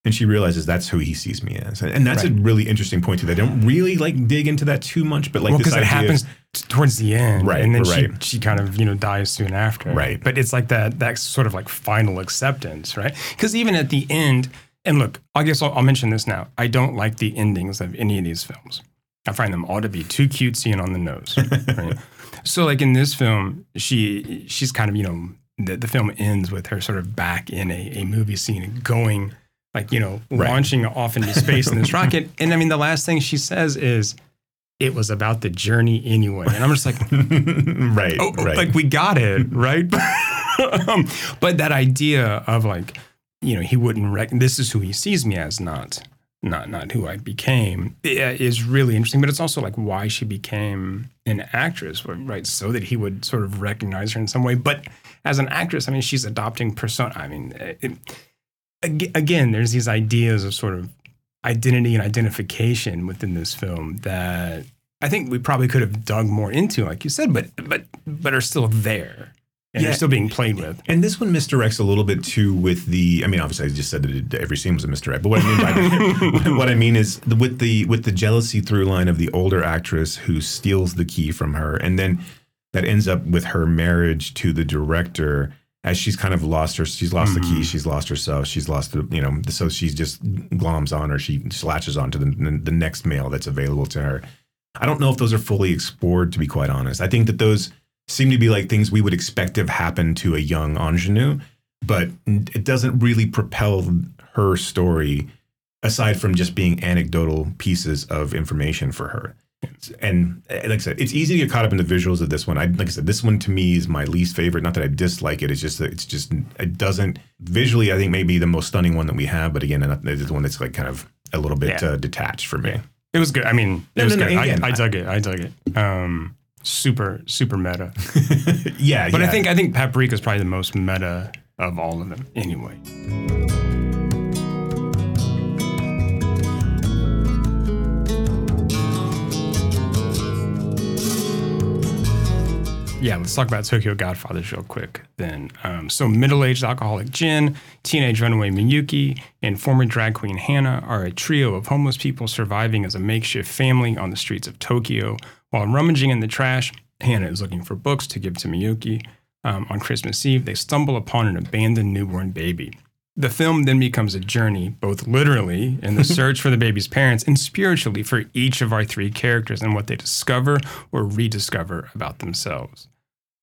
B: And she realizes that's who he sees me as, and that's a really interesting point too. They don't really like dig into that too much, but like
A: well, because it happens towards the end,
B: Right,
A: And then
B: right.
A: she she kind of you know dies soon after,
B: Right.
A: But it's like that that sort of like final acceptance, right? Because even at the end, and look, I guess I'll, I'll mention this now. I don't like the endings of any of these films. I find them all to be too cutesy and on the nose. (laughs) right? So, like in this film, she she's kind of you know the, the film ends with her sort of back in a, a movie scene going like you know
B: Right.
A: launching off into space in this (laughs) rocket. And I mean, the last thing she says is, "It was about the journey anyway." And I'm just like, (laughs)
B: right,
A: oh, oh,
B: right.
A: like we got it, (laughs) right? um, but that idea of like, you know, he wouldn't rec- this is who he sees me as, not not not who I became, is really interesting. But it's also like why she became an actress, right? So that he would sort of recognize her in some way. But as an actress, I mean, she's adopting persona. I mean, it, again, there's these ideas of sort of identity and identification within this film that I think we probably could have dug more into, like you said, but but but are still there and
B: Yeah.
A: they're still being played with.
B: And this one misdirects a little bit too with the. I mean, obviously, I just said that every scene was a misdirect. But what I mean by (laughs) what I mean is the, with the with the jealousy through line of the older actress who steals the key from her, and then that ends up with her marriage to the director. As she's kind of lost her, she's lost the key,
A: Mhm.
B: she's lost herself, she's lost the, you know, so she's just gloms on or she latches onto the, the, the next male that's available to her. I don't know if those are fully explored, to be quite honest. I think that those seem to be like things we would expect to have happened to a young ingenue, but it doesn't really propel her story aside from just being anecdotal pieces of information for her. And uh, like I said, it's easy to get caught up in the visuals of this one. I like I said, this one to me is my least favorite. Not that I dislike it. It's just that it's just it doesn't visually. I think maybe the most stunning one that we have, but again, it's the one that's like kind of a little bit
A: Yeah.
B: uh, detached for me.
A: It was good. I mean, it
B: No,
A: was
B: no, no,
A: good.
B: again,
A: I, I
B: I-
A: dug it. I dug it. Um, super super meta. (laughs)
B: yeah,
A: But
B: yeah.
A: I think I think Paprika is probably the most meta of all of them. Anyway. Yeah, let's talk about Tokyo Godfathers real quick then. Um, so, middle aged alcoholic Jin, teenage runaway Miyuki, and former drag queen Hannah are a trio of homeless people surviving as a makeshift family on the streets of Tokyo. While rummaging in the trash, Hannah is looking for books to give to Miyuki. Um, on Christmas Eve, they stumble upon an abandoned newborn baby. The film then becomes a journey, both literally in the (laughs) search for the baby's parents and spiritually for each of our three characters and what they discover or rediscover about themselves.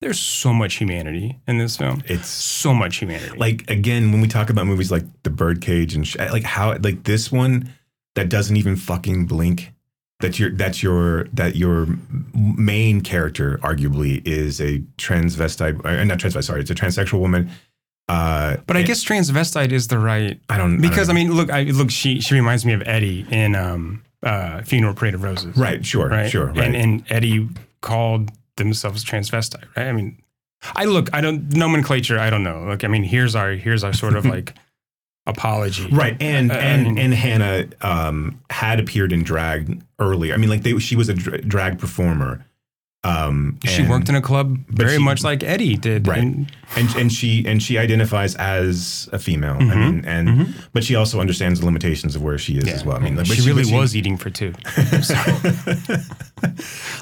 A: There's so much humanity in this film.
B: It's
A: So much humanity.
B: like again when we talk about movies like The Birdcage and sh- like how like this one that doesn't even fucking blink. That your that's your that your main character arguably is a transvestite, uh, not transvestite. Sorry, it's a transsexual woman. Uh,
A: but I guess transvestite is the right
B: I don't know.
A: because I,
B: don't-
A: mean, look, I look. She she reminds me of Eddie in um, uh, Funeral Parade of Roses.
B: right, sure,
A: right?
B: sure, right.
A: And and Eddie called themselves transvestite, right? I mean, I look, I don't nomenclature, I don't know. Like, I mean, here's our here's our sort of (laughs) like apology,
B: Right, and
A: Uh, I
B: and
A: mean-
B: and Hannah um, had appeared in drag earlier. I mean, like they, she was a dra- drag performer. Um,
A: She
B: and-
A: worked in a club very
B: she-
A: much like Eddie did,
B: Right.
A: And-
B: and and she and she identifies as a female. I
A: Mhm,
B: mean, and
A: mhm.
B: but she also understands the limitations of where she is as well. I mean, like, but
A: she really
B: but
A: was eating for two. (laughs) (laughs)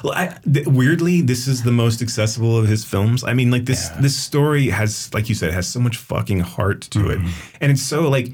B: well, I, th- weirdly, this is the most accessible of his films. I mean, like this
A: Yeah.
B: this story has, like you said, has so much fucking heart to
A: Mm-hmm.
B: it, and it's so like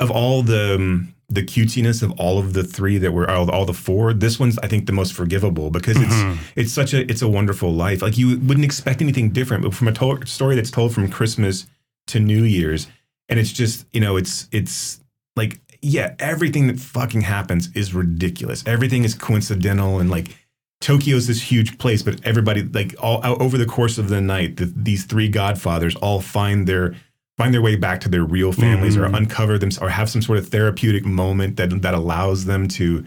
B: of all the um, the cutesiness of all of the three that were all, all the four. This one's I think the most forgivable because it's
A: Mhm.
B: it's such a it's a wonderful life. Like you wouldn't expect anything different, but from a to- story that's told from Christmas to New Year's, and it's just you know it's it's like yeah, everything that fucking happens is ridiculous. Everything is coincidental and like. Tokyo's this huge place, but everybody like all over the course of the night, the, these three godfathers all find their find their way back to their real families or
A: Mhm.
B: uncover them or have some sort of therapeutic moment that that allows them to,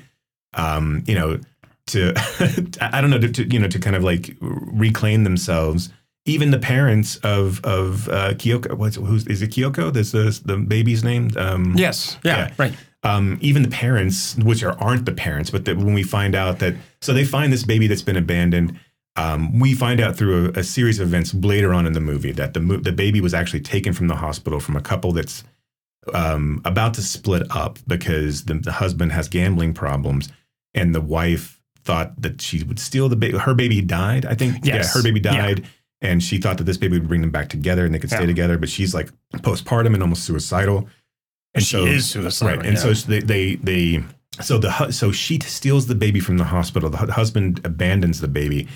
B: um, you know, to (laughs) I don't know to, to you know to kind of like reclaim themselves. Even the parents of of uh, Kyoko, what's who's is it Kyoko? This is the baby's name. Um,
A: yes, yeah,
B: Yeah.
A: right.
B: um, even the parents, which are aren't the parents, but that when we find out that, so they find this baby that's been abandoned. Um, we find out through a, a series of events later on in the movie that the mo- the baby was actually taken from the hospital from a couple that's um, about to split up because the, the husband has gambling problems and the wife thought that she would steal the baby. Her baby died, I think.
A: Yes.
B: Yeah, her baby
A: Yeah.
B: died. And she thought that this baby would bring them back together and they could stay
A: Yeah.
B: together. But she's like postpartum and almost suicidal. And
A: She is suicidal,
B: right? And
A: yeah.
B: so they, they they so the so she steals the baby from the hospital. The husband abandons the baby.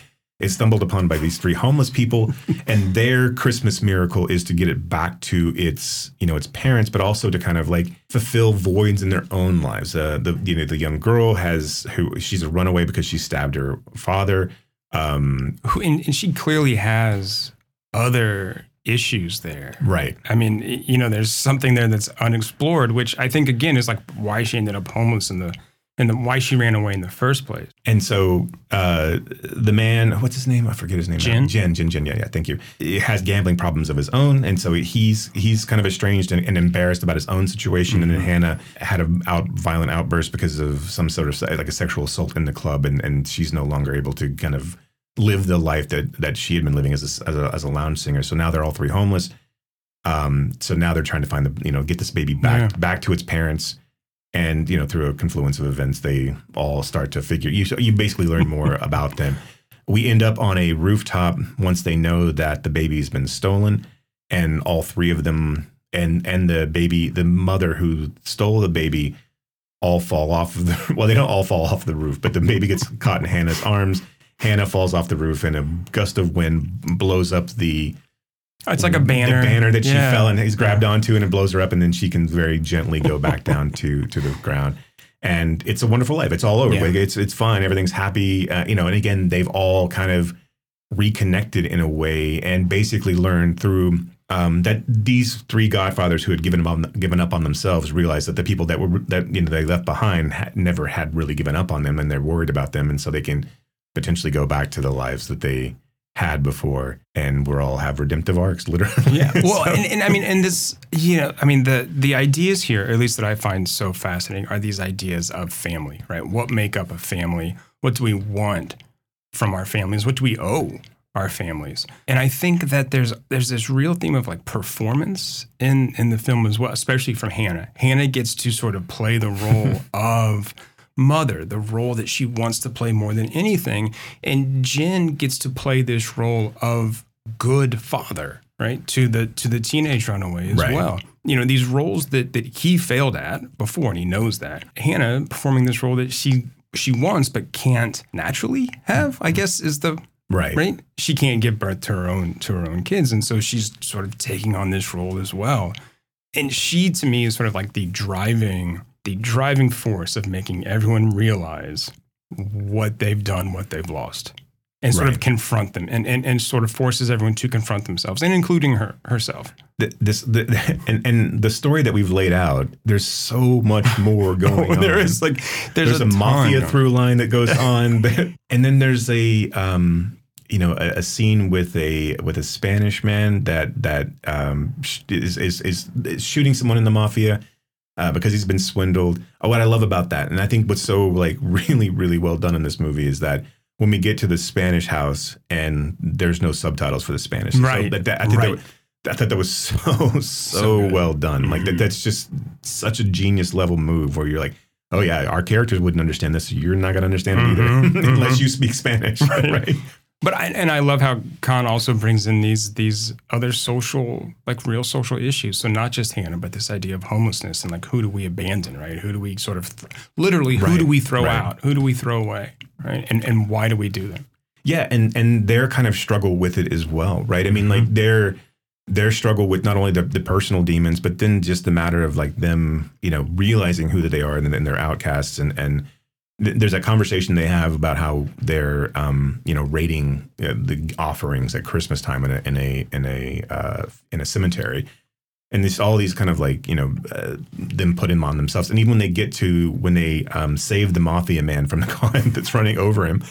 B: Is stumbled upon by these three homeless people, (laughs) and their Christmas miracle is to get it back to its you know its parents, but also to kind of like fulfill voids in their own lives. Uh, the you know the young girl has who she's a runaway because she stabbed her father. Um,
A: Who, and, and she clearly has other issues there.
B: right.
A: I mean, you know, there's something there that's unexplored, which I think again is like why she ended up homeless in the and the, why she ran away in the first place.
B: And so uh, the man, what's his name? I forget his name. now.
A: Jin?
B: Jin, Jin, Jin. Yeah, yeah. Thank you. He has gambling problems of his own, and so he's he's kind of estranged and, and embarrassed about his own situation. And then Hannah had a out violent outburst because of some sort of like a sexual assault in the club, and and she's no longer able to kind of live the life that that she had been living as a, as a, as a lounge singer. So now they're all three homeless. Um, so now they're trying to find the you know get this baby back
A: Yeah.
B: back to its parents and you know through a confluence of events they all start to figure you you basically learn more (laughs) about them. We end up on a rooftop once they know that the baby's been stolen and all three of them and and the baby the mother who stole the baby all fall off of the (laughs) well they don't all fall off the roof but the baby gets caught in hannah's arms. Hannah falls off the roof and a gust of wind blows up the
A: It's like a banner.
B: the banner that she
A: Yeah.
B: fell and he's grabbed onto and it blows her up and then she can very gently go back (laughs) down to to the ground and it's a wonderful life it's all over
A: Yeah.
B: Like, it's it's fine everything's happy uh, you know and again they've all kind of reconnected in a way and basically learned through um, that these three godfathers who had given up on, given up on themselves realized that the people that were that you know they left behind had never had really given up on them and they're worried about them and so they can potentially go back to the lives that they had before and we're all have redemptive arcs (laughs) literally
A: Yeah. (laughs) Well,
B: So-
A: and, and I mean, and this, you know, I mean, the the ideas here, at least that I find so fascinating, are these ideas of family, right? What make up a family? What do we want from our families? What do we owe our families? And I think that there's there's this real theme of like performance in in the film as well, especially from Hannah. Hannah gets to sort of play the role (laughs) of mother, the role that she wants to play more than anything. And Jin gets to play this role of good father, right? To the to the teenage runaway as
B: Right.
A: well. You know, these roles that that he failed at before, and he knows that. Hannah performing this role that she she wants but can't naturally have, I guess, is the
B: Right.
A: right. She can't give birth to her own to her own kids, and so she's sort of taking on this role as well. And she, to me, is sort of like the driving the driving force of making everyone realize what they've done, what they've lost, and sort of confront them, and, and and sort of forces everyone to confront themselves, and including her herself.
B: Th- This the, (laughs) and and the story that we've laid out. There's so much (laughs) more going on.
A: there is like there's,
B: there's, a,
A: ton
B: mafia through line that goes on, (laughs) and then there's a um, you know a, a scene with a with a Spanish man that that um, is is is shooting someone in the mafia uh, because he's been swindled. Oh, what I love about that, and I think what's so like (laughs) really really well done in this movie is that. When we get to the Spanish house and there's no subtitles for the Spanish, So
A: Right,
B: that, that- I think
A: right.
B: was- I thought that was (laughs) so so,
A: good.
B: well done. Like that, that's just such a genius level move where you're like, oh yeah, our characters wouldn't understand this. You're not gonna understand it either (laughs) unless
A: mhm.
B: you speak Spanish, right?
A: But I, and I love how Kon also brings in these these other social, like real social issues. So not just Hana, but this idea of homelessness and like who do we abandon, right? Who do we sort of, th- literally, who
B: Right,
A: do we throw
B: right.
A: out? Who do we throw away, right? And and why do we do that?
B: Yeah, and and their kind of struggle with it as well, right? I mean, like mm-hmm. their their struggle with not only the, the personal demons, but then just the matter of like them, you know, realizing who that they are and then they're outcasts and and th- there's a conversation they have about how they're um you know rating uh, the offerings at Christmas time in a in a in a uh, in a cemetery. And this, all these kind of like you know, uh, them put him on themselves, and even when they get to when they um, save the mafia man from the (laughs) car that's running over him,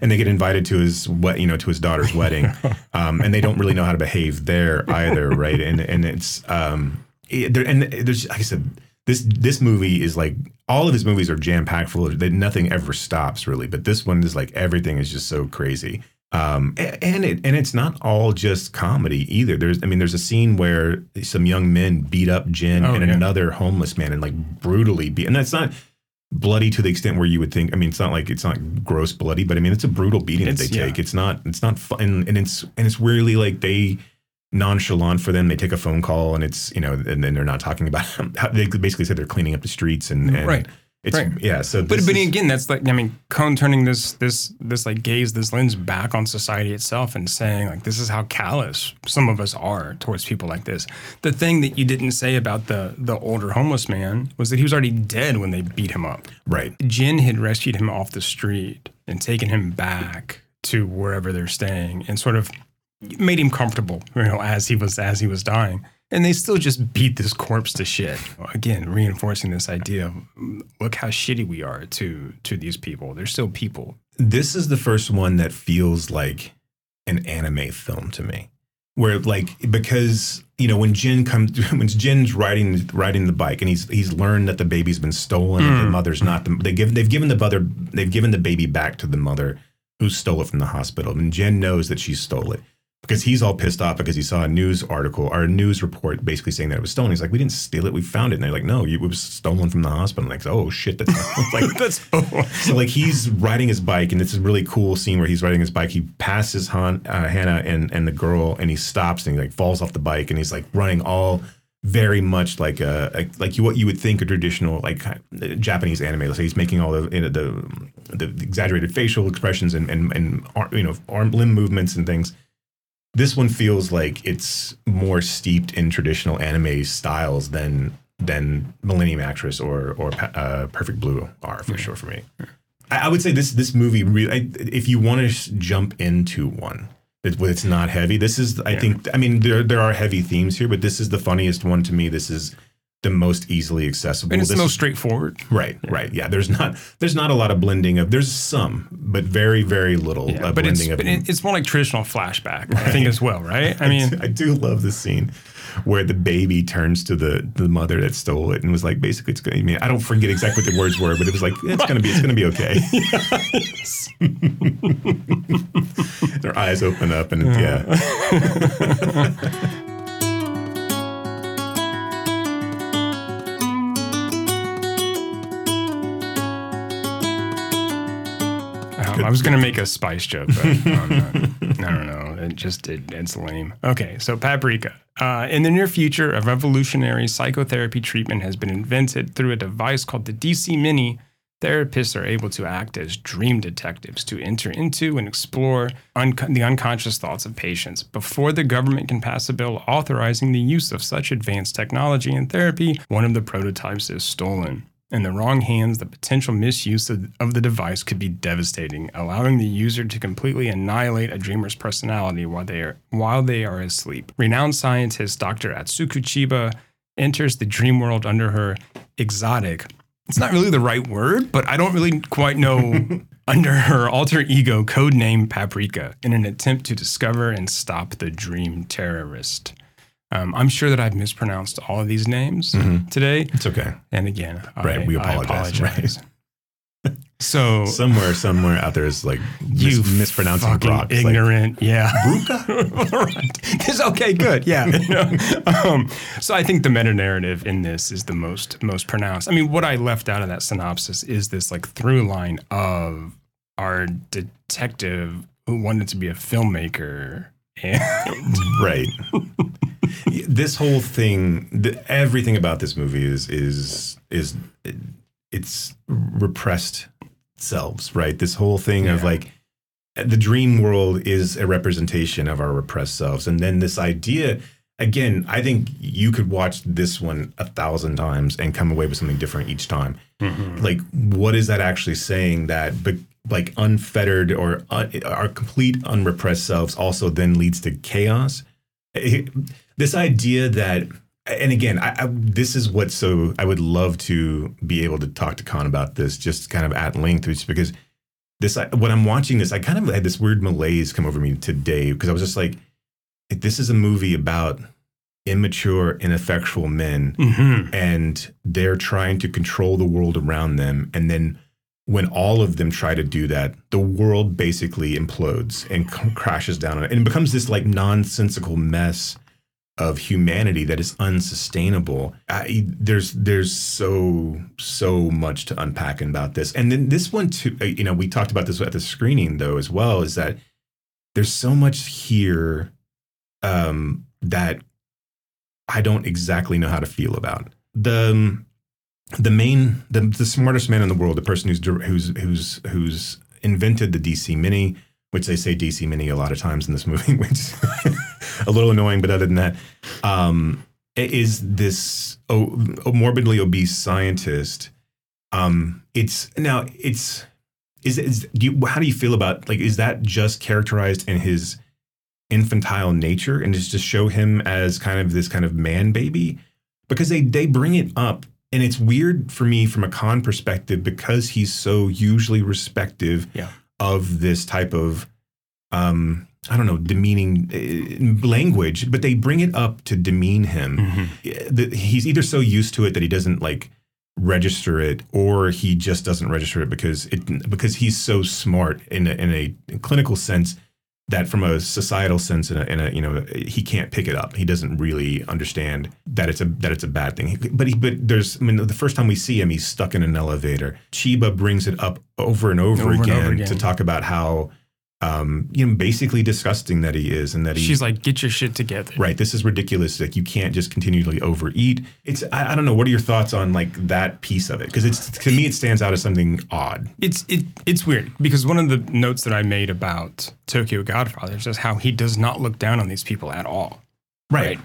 B: and they get invited to his what you know to his daughter's wedding, (laughs) um, and they don't really know how to behave there either, right? And and it's um, it, there, and there's like I said, this this movie is like all of his movies are jam packed full of that nothing ever stops really, but this one is like everything is just so crazy. Um, and it and it's not all just comedy either. There's I mean there's a scene where some young men beat up Jin
A: Oh,
B: and
A: yeah.
B: another homeless man and like brutally beat, and that's not bloody to the extent where you would think. I mean, it's not like it's not gross bloody, but I mean, it's a brutal beating that they
A: yeah.
B: take. It's not. It's not fun, and, and it's and it's really like they nonchalant for them. They take a phone call, and it's you know, and then they're not talking about. (laughs) How, they basically said they're cleaning up the streets, and, and
A: Right.
B: It's
A: Right.
B: yeah. So,
A: But but
B: is-
A: again, that's like I mean, Kon turning this this this like gaze, this lens back on society itself, and saying like this is how callous some of us are towards people like this. The thing that you didn't say about the the older homeless man was that he was already dead when they beat him up.
B: right.
A: Jin had rescued him off the street and taken him back to wherever they're staying, and sort of made him comfortable, you know, as he was as he was dying. And they still just beat this corpse to shit. Again, reinforcing this idea of mm, look how shitty we are to to these people. They're still people.
B: this is the first one that feels like an anime film to me where like because you know when Jin comes (laughs) when Jin's riding riding the bike and he's he's learned that the baby's been stolen and the mother's not the, they give they've given the mother they've given the baby back to the mother who stole it from the hospital and Jin knows that she stole it because he's all pissed off because he saw a news article or a news report basically saying that it was stolen. He's like, we didn't steal it, we found it. And they're like, no, it was stolen from the hospital. And like, oh shit, that's (laughs) (laughs) like
A: That's
B: so like he's riding his bike, and it's a really cool scene where he's riding his bike. He passes Han, uh, Hana and and the girl, and he stops and he like falls off the bike, and he's like running all very much like a, a like you what you would think a traditional like Japanese anime. So he's making all the the the exaggerated facial expressions and and and you know arm limb movements and things. This one feels like it's more steeped in traditional anime styles than than Millennium Actress or or uh, Perfect Blue are for sure for me. I, I would say this this movie really. I, if you want to jump into one, it, it's not heavy. This is I think I mean there there are heavy themes here, but this is the funniest one to me. This is the most easily accessible.
A: and it's the
B: This
A: most straightforward.
B: Right, right. Yeah, there's not there's not a lot of blending of there's some, but very very little
A: Yeah,
B: uh,
A: but it's
B: blending of
A: but it's more like traditional flashback, I think as well, right? I (laughs) mean,
B: I do love the scene where the baby turns to the the mother that stole it and was like, basically, it's going. I mean, I don't forget exactly what the words were, but it was like, it's gonna be, it's gonna be okay. (laughs) (laughs) Their eyes open up and yeah,
A: dumb. I was going to make a spice joke, but. I don't know. (laughs) It just it, it's lame. Okay, so paprika. Uh, in the near future, a revolutionary psychotherapy treatment has been invented through a device called the DC Mini. Therapists are able to act as dream detectives to enter into and explore un- the unconscious thoughts of patients. Before the government can pass a bill authorizing the use of such advanced technology in therapy, one of the prototypes is stolen. In the wrong hands, the potential misuse of, of the device could be devastating, allowing the user to completely annihilate a dreamer's personality while they are, while they are asleep. Renowned scientist Dr. Atsuko Chiba enters the dream world under her exotic. It's not really the right word, but I don't really quite know (laughs) under her alter ego codename Paprika in an attempt to discover and stop the dream terrorist. Um, I'm sure that I've mispronounced all of these names today.
B: It's okay.
A: And again,
B: Right,
A: I,
B: we apologize, (laughs)
A: apologize. So (laughs)
B: Somewhere, somewhere out there is like
A: you
B: mis- mispronouncing
A: fucking
B: Brock. It's like,
A: ignorant, yeah. (laughs) right. This- okay, good, yeah. You know? um, so I think the meta narrative in this is the most most pronounced. I mean, what I left out of that synopsis is this like through line of our detective who wanted to be a filmmaker (laughs)
B: right. this whole thing, the, everything about this movie is is is it's repressed selves, right? This whole thing of like the dream world is a representation of our repressed selves, and then this idea. Again, I think you could watch this one a thousand times and come away with something different each time. Mm-hmm. Like, what is that actually saying? That, but like unfettered or un, our complete unrepressed selves also then leads to chaos. It- this idea that, and again, I, I, this is what so I would love to be able to talk to Kon about this, just kind of at length, just because this I- when I'm watching this, I kind of had this weird malaise come over me today because I was just like, this is a movie about immature, ineffectual men
A: Mhm.
B: and they're trying to control the world around them. And then when all of them try to do that, the world basically implodes and c- crashes down on it. And it becomes this like nonsensical mess of humanity that is unsustainable. I, there's there's so so much to unpack about this. And then this one too, uh, you know, we talked about this at the screening though as well, is that there's so much here um, that I don't exactly know how to feel about. The um, the main the, the smartest man in the world, the person who's who's who's who's invented the DC Mini, which they say DC Mini a lot of times in this movie, (laughs) which is a little annoying, but other than that, um, is this o- morbidly obese scientist. Um, it's now it's is, is do you, how do you feel about like is that just characterized in his infantile nature and just to show him as kind of this kind of man baby because they they bring it up and it's weird for me from a Kon perspective because he's so usually respective
A: Yeah.
B: of this type of um I don't know demeaning uh, language but they bring it up to demean him
A: Mhm.
B: the, he's either so used to it that he doesn't like register it or he just doesn't register it because it because he's so smart in a, in a clinical sense that from a societal sense in a, in a you know he can't pick it up. He doesn't really understand that it's a that it's a bad thing. But he but there's I mean the first time we see him he's stuck in an elevator. Chiba brings it up over and over,
A: Over and over again.
B: to talk about how um you know basically disgusting that he is and that he
A: She's like, get your shit together.
B: Right. This is ridiculous. Like you can't just continually overeat. It's I, I don't know. What are your thoughts on like that piece of it? Because it's to me it stands out as something odd.
A: It's it it's weird because one of the notes that I made about Tokyo Godfathers is how he does not look down on these people at all.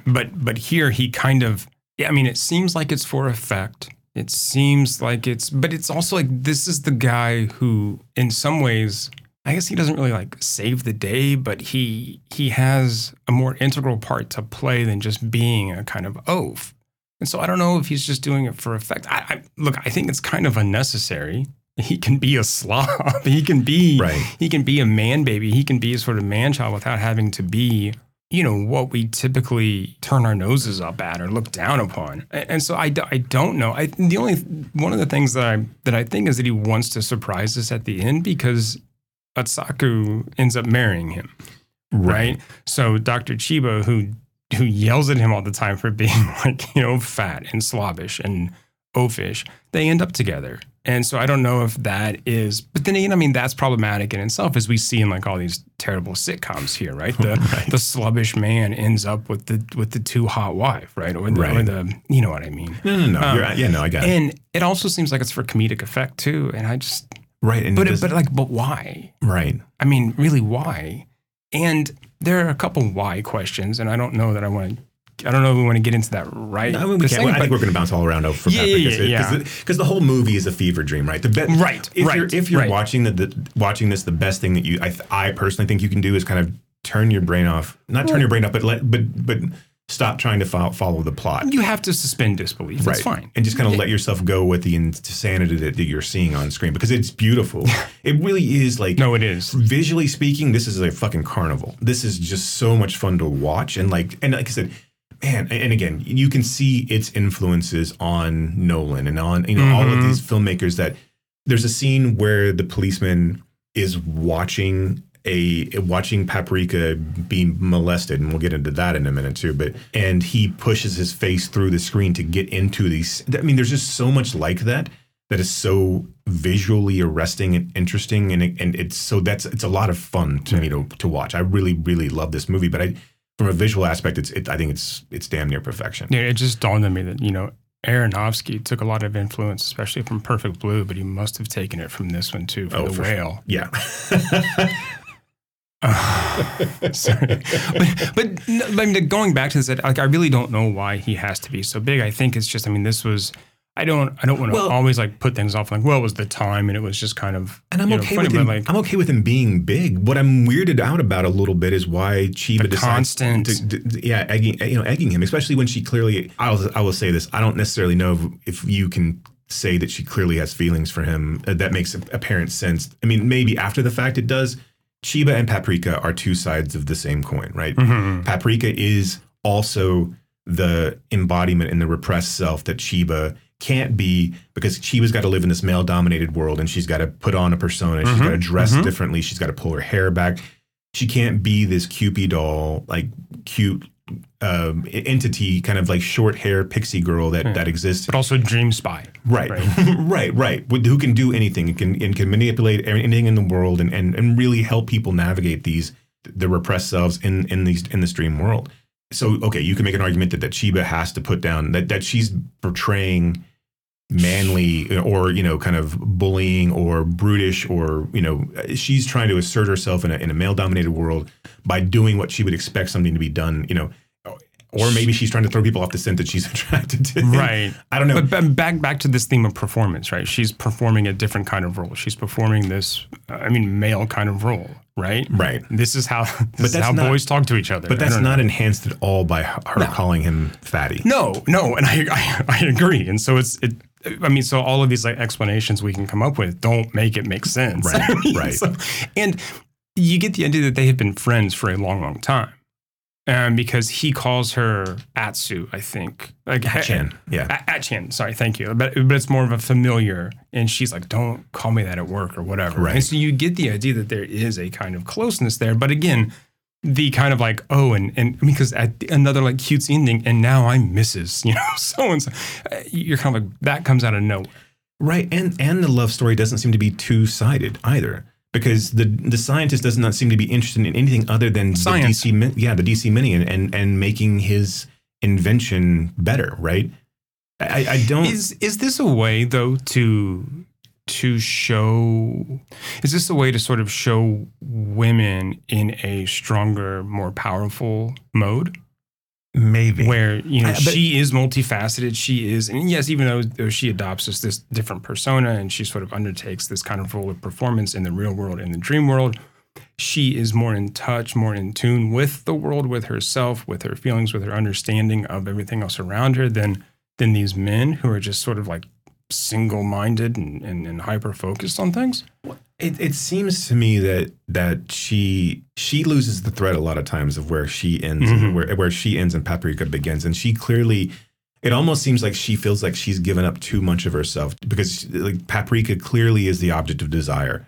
A: But but here he kind of yeah, I mean it seems like it's for effect. It seems like it's but it's also like this is the guy who in some ways I guess he doesn't really like save the day, but he he has a more integral part to play than just being a kind of oaf. And so I don't know if he's just doing it for effect. I, I look, I think it's kind of unnecessary. He can be a slob. (laughs) He can be
B: Right.
A: he can be a man baby. He can be a sort of man child without having to be, you know, what we typically turn our noses up at or look down upon. And, and so I don't know. I the only one of the things that I that I think is that he wants to surprise us at the end because Atsuko ends up marrying him, right? So Dr. Chiba, who who yells at him all the time for (laughs) being like you know fat and slobbish and oafish, they end up together. And so I don't know if that is, but then again, I mean, that's problematic in itself, as we see in like all these terrible sitcoms here, right? The (laughs)
B: Right.
A: the slubbish man ends up with the with the too hot wife, right? Or the, or the you know what I mean.
B: No, no, no.
A: Um,
B: yeah, no, I got it.
A: And it also seems like it's for comedic effect too. And I just,
B: Right. And
A: but
B: does-
A: but like, but why?
B: right.
A: I mean, really, why? And there are a couple why questions, and I don't know that I want to. I don't know if we want to get into that right.
B: I, mean, we can't,
A: second,
B: I think we're going to bounce all around over from
A: Yeah,
B: that
A: yeah,
B: because,
A: yeah,
B: because, because the whole movie is a fever dream, right? The be-
A: Right,
B: If
A: right,
B: you're if you're
A: right.
B: watching the, the watching this, the best thing that you I, I personally think you can do is kind of turn your brain off, not turn your brain off, but let but but stop trying to fo- follow the plot.
A: you have to suspend disbelief. That's fine.
B: And just kind of let yourself go with the insanity that, that you're seeing on screen because it's beautiful. it really is like
A: No, it is.
B: visually speaking, this is a fucking carnival. This is just so much fun to watch. And like and like I said, man, and again, you can see its influences on Nolan and on you know all of
A: Mhm.
B: these filmmakers that there's a scene where the policeman is watching a watching Paprika be molested, and we'll get into that in a minute too. But and he pushes his face through the screen to get into these. I mean, there's just so much like that that is so visually arresting and interesting, and it, and it's so that's it's a lot of fun to me to to watch. I really really love this movie, but I from a visual aspect, it's it, I think it's it's damn near perfection.
A: Yeah, it just dawned on me that you know Aronofsky took a lot of influence, especially from Perfect Blue, but he must have taken it from this one too, from
B: Oh,
A: the
B: for sure.
A: whale. (laughs) (laughs) Sorry, but, but I mean, going back to this, like I really don't know why he has to be so big. I think it's just, I mean, this was. I don't. I don't want to
B: Well-
A: always like put things off. Like, well, it was the time, and it was just kind of.
B: and I'm
A: you know,
B: okay
A: funny,
B: with him.
A: Like,
B: I'm okay with him being big. What I'm weirded out about a little bit is why Chiba
A: The
B: decides
A: constant-
B: to, to- to- yeah, egging, you know, egging him, especially when she clearly. I'll I will say this. I don't necessarily know if, if you can say that she clearly has feelings for him. Uh, That makes apparent sense. I mean, maybe after the fact it does. Chiba and Paprika are two sides of the same coin, right?
A: Mhm.
B: Paprika is also the embodiment in the repressed self that Chiba can't be because Chiba's got to live in this male dominated world and she's got to put on a persona. She's
A: Mhm,
B: got to dress
A: mhm.
B: differently. She's got to pull her hair back. She can't be this Kewpie doll, like cute um, entity, kind of like short hair pixie girl that, that exists.
A: but also Dream Spy.
B: Right, (laughs) right, right, With- Who can do anything and can and can manipulate anything in the world and, and and really help people navigate these the repressed selves in in these in this dream world. So okay, you can make an argument that that Chiba has to put down that that she's portraying manly or you know kind of bullying or brutish or you know she's trying to assert herself in a, in a male dominated world by doing what she would expect something to be done you know or maybe she's trying to throw people off the scent that she's (laughs) attracted to
A: Right.
B: I don't know
A: But back back to this theme of performance, right? She's performing a different kind of role. She's performing this, I mean, male kind of role, right?
B: Right.
A: This is how (laughs) this is how
B: not-
A: boys talk to each other.
B: But that's
A: don't know.
B: enhanced at all by her her calling him fatty.
A: No, no, and I, (laughs) I I agree. And so it's it. I mean, so all of these like explanations we can come up with don't make it make sense.
B: Right, (laughs)
A: I mean,
B: right.
A: so- and you get the idea that they have been friends for a long, long time. Um, because he calls her Atsu, I think. Like
B: Chan, yeah.
A: Atchan, sorry, thank you. But but it's more of a familiar, and she's like, "Don't call me that at work or whatever."
B: Right.
A: And so you get the idea that there is a kind of closeness there. But again, the kind of like, oh, and and because at another like cutesy ending, and now I'm Mrs. (laughs) You know, so and so. Uh, You're kind of like that comes out of nowhere.
B: Right, and and the love story doesn't seem to be two sided either, because the the scientist does not seem to be interested in anything other than
A: Science.
B: the DC, yeah, the DC Mini, and, and and making his invention better. Right, I, I don't.
A: Is is this a way though to to show? Is this a way to sort of show women in a stronger, more powerful mode?
B: maybe
A: where you know
B: I-
A: she is multifaceted she is and yes even though, though she adopts this, this different persona and she sort of undertakes this kind of role of performance in the real world in the dream world she is more in touch more in tune with the world with herself with her feelings with her understanding of everything else around her than than these men who are just sort of like single-minded and, and, and hyper focused on things
B: It, it seems to me that that she she loses the thread a lot of times of where she ends
A: Mhm.
B: and where where she ends and Paprika begins, and she clearly. It almost seems like she feels like she's given up too much of herself because like Paprika clearly is the object of desire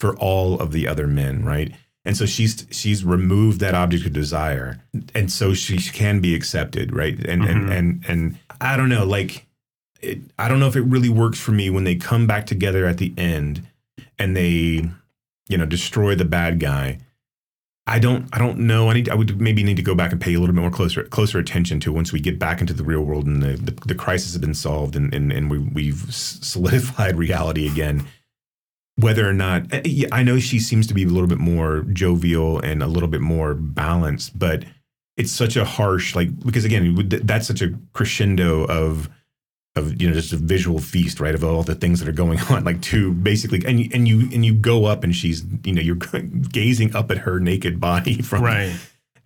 B: for all of the other men, right? And so she's she's removed that object of desire, and so she can be accepted, right? And
A: Mhm.
B: and and and I don't know, like it, I don't know if it really works for me when they come back together at the end and they, you know, destroy the bad guy. I don't I don't know. I need I would maybe need to go back and pay a little bit more closer closer attention to once we get back into the real world and the the, the crisis has been solved and and, and we we've solidified (laughs) reality again. Whether or not eh, I know she seems to be a little bit more jovial and a little bit more balanced, but it's such a harsh like because again that's such a crescendo of of you know just a visual feast right of all the things that are going (laughs) on like to basically and you, and you and you go up and she's you know you're (laughs) gazing up at her naked body (laughs) from
A: right.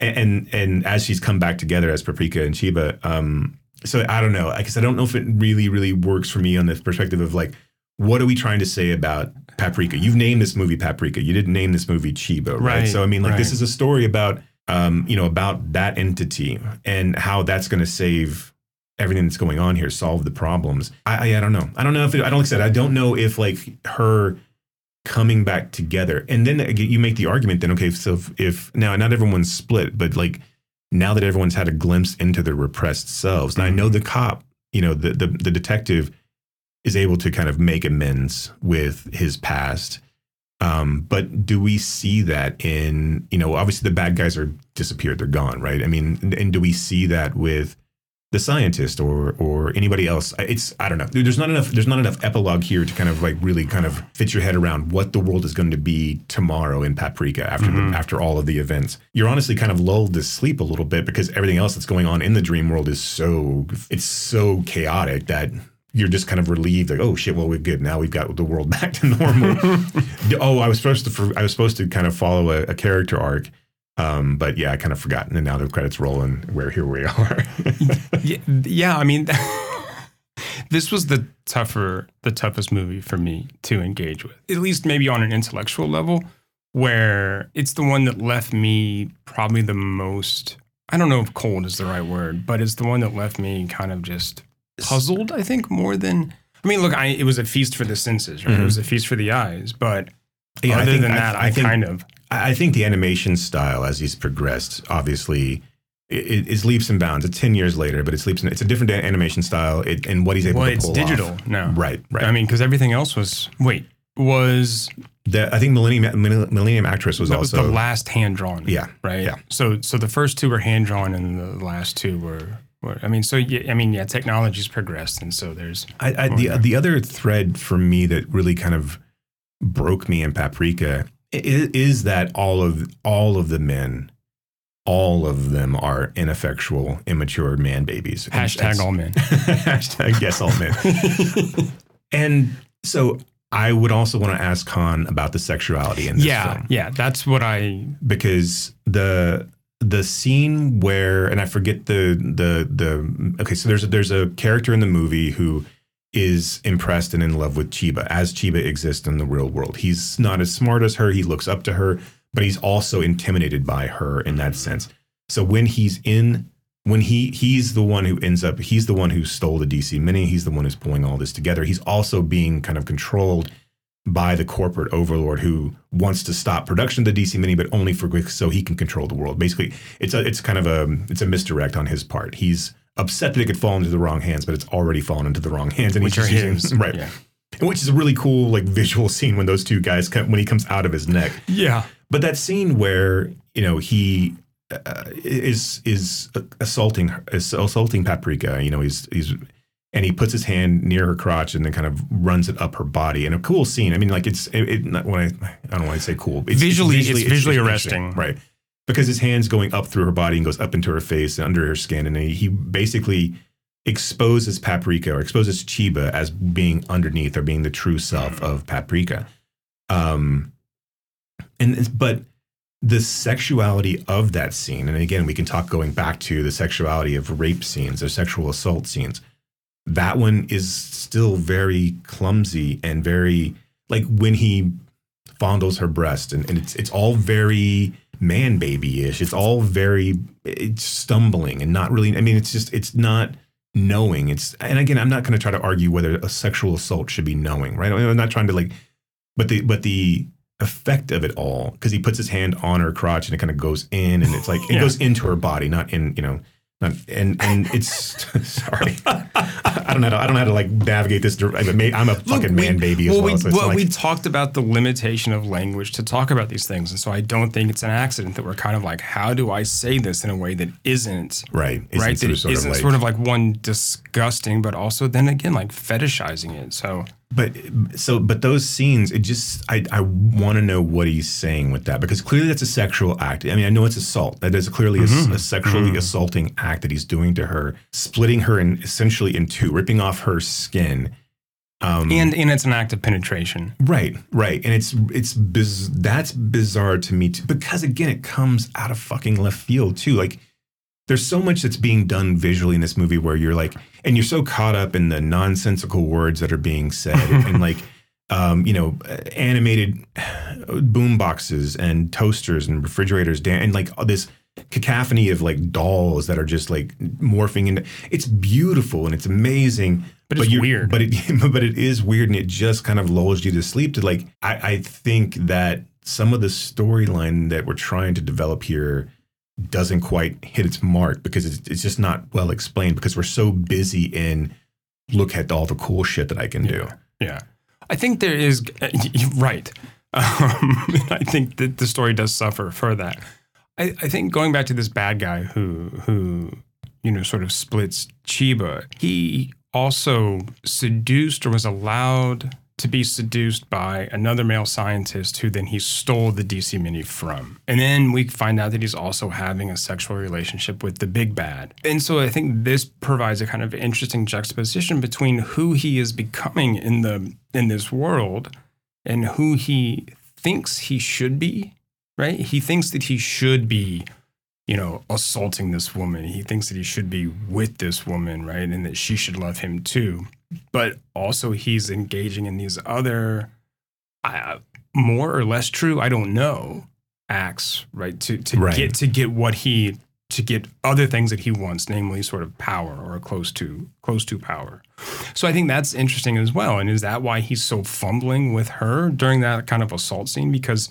B: And and, and as she's come back together as Paprika and Chiba um so I don't know I guess I don't know if it really really works for me on the perspective of like what are we trying to say about Paprika? You've named this movie Paprika. You didn't name this movie Chiba right,
A: Right,
B: so I mean like this is a story about um you know about that entity and how that's going to save everything that's going on here, solve the problems. I, I, I don't know. I don't know if it, I don't like I said I don't know if like her coming back together, and then you make the argument then okay, so if, if now not everyone's split, but like now that everyone's had a glimpse into their repressed selves, and I know the cop, you know, the the, the detective is able to kind of make amends with his past. Um, but do we see that in, you know, obviously the bad guys are disappeared, they're gone, right? I mean, and do we see that with the scientist or or anybody else? It's I don't know. There's not enough. There's not enough epilogue here to kind of like really kind of fit your head around what the world is going to be tomorrow in Paprika after
A: Mhm.
B: the, after all of the events. You're honestly kind of lulled to sleep a little bit because everything else that's going on in the dream world is so it's so chaotic that you're just kind of relieved, like, oh shit, well we're good now. We've got the world (laughs) back to normal. (laughs) oh, I was supposed to, I was supposed to kind of follow a, a character arc, um, but yeah, I kind of forgotten, and now the credits roll, and we're here we are. (laughs)
A: yeah, yeah i mean (laughs) this was the tougher the toughest movie for me to engage with at least maybe on an intellectual level where it's the one that left me probably the most i don't know if cold is the right word but it's the one that left me kind of just puzzled i think more than i mean look I, it was a feast for the senses right
B: Mhm.
A: it was a feast for the eyes but
B: Yeah,
A: other
B: think-
A: than
B: I-
A: that
B: I
A: i,
B: think-
A: kind of
B: I think the animation style, as he's progressed, obviously. It, it's leaps and bounds. It's ten years later, but it's leaps. And, it's a different animation style, it, and what he's able to
A: do
B: well it's
A: digital
B: off.
A: now
B: Right, right.
A: i mean because everything else was wait was
B: The- I think Millennium Millennium Actress was
A: that was
B: also
A: the last hand drawn.
B: Yeah,
A: Right.
B: yeah.
A: So so the first two were hand drawn, and the last two were. were I mean, so yeah, I mean, yeah, technology's progressed, and so there's
B: I, I, the the other thread for me that really kind of broke me in Paprika is, is that all of all of the men, all of them are ineffectual, immature man babies.
A: Hashtag all men. (laughs)
B: hashtag yes all men. (laughs) and so I would also want to ask Kon about the sexuality in this
A: yeah,
B: film
A: yeah, that's what I.
B: because the the scene where and I forget the the the okay so there's a, there's a character in the movie who is impressed and in love with Chiba as Chiba exists in the real world. He's not as smart as her, he looks up to her, but he's also intimidated by her in that sense. So when he's in when he he's the one who ends up he's the one who stole the DC mini, he's the one who's pulling all this together. He's also being kind of controlled by the corporate overlord who wants to stop production of the DC Mini, but only for so he can control the world. Basically, it's a it's kind of a it's a misdirect on his part. He's upset that it could fall into the wrong hands, but it's already fallen into the wrong hands, and
A: Which
B: he's
A: are
B: just
A: his.
B: using (laughs) right.
A: Yeah.
B: Which is a really cool like visual scene when those two guys come, when he comes out of his neck.
A: Yeah.
B: But that scene where you know he uh, is is assaulting is assaulting Paprika. You know he's he's and he puts his hand near her crotch and then kind of runs it up her body. And a cool scene. I mean, like it's it, it not when I I don't want to say cool. It's,
A: Visually- it's visually
B: interesting,
A: arresting.
B: right? Because his hand's going up through her body and goes up into her face and under her skin, and he, he basically exposes Paprika or exposes Chiba as being underneath or being the true self of Paprika. Um, and but the sexuality of that scene, and again, we can talk going back to the sexuality of rape scenes or sexual assault scenes. That one is still very clumsy and very like when he fondles her breast, and, and it's it's all very man baby ish. It's all very it's stumbling and not really. I mean, it's just it's not knowing. It's and again, I'm not going to try to argue whether a sexual assault should be knowing, right? I'm not trying to like, but the but the effect of it all because he puts his hand on her crotch and it kind of goes in and it's like it goes into her body, not in you know. Um, and and it's (laughs) sorry, I don't know. How to, I don't know how to like navigate this. I'm a fucking man baby as well.
A: we,
B: so
A: well,
B: like,
A: we talked about the limitation of language to talk about these things, and so I don't think it's an accident that we're kind of like, how do I say this in a way that isn't
B: right, isn't
A: right? That
B: sort sort of
A: isn't
B: like-
A: sort of like one disgusting, but also then again like fetishizing it. So
B: But so, but those scenes, it just, I, I want to know what he's saying with that because clearly that's a sexual act. I mean, I know it's assault. That is clearly a-
A: Mm-hmm.
B: a, sexually assaulting act that he's doing to her, splitting her in essentially in two, ripping off her skin. Um,
A: and and it's an act of penetration.
B: right, right, and it's it's biz- that's bizarre to me too because again, it comes out of fucking left field too. Like there's so much that's being done visually in this movie where you're like, and you're so caught up in the nonsensical words that are being said (laughs) and like, um, you know, animated boom boxes and toasters and refrigerators dan- and like all this cacophony of like dolls that are just like morphing into. It's beautiful and it's amazing.
A: But it's weird.
B: But it, (laughs) but it is weird, and it just kind of lulls you to sleep. To like, I, I think that some of the storyline that we're trying to develop here doesn't quite hit its mark because it's, it's just not well explained because we're so busy in look at all the cool shit that I can do.
A: Yeah, I think there is. uh, right. (laughs) Um, (laughs) I think that the story does suffer for that. I, I think going back to this bad guy who who you know sort of splits Chiba, he also seduced or was allowed to be seduced by another male scientist who then he stole the DC Mini from. And then we find out that he's also having a sexual relationship with the big bad. And so I think this provides a kind of interesting juxtaposition between who he is becoming in the in this world and who he thinks he should be, right? He thinks that he should be you know, assaulting this woman. He thinks that he should be with this woman, right? And that she should love him too. But also, he's engaging in these other, uh, more or less true, I don't know, acts, right? To to
B: Right.
A: get to get what he to get other things that he wants, namely sort of power or close to close to power. So I think that's interesting as well. And is that why he's so fumbling with her during that kind of assault scene? Because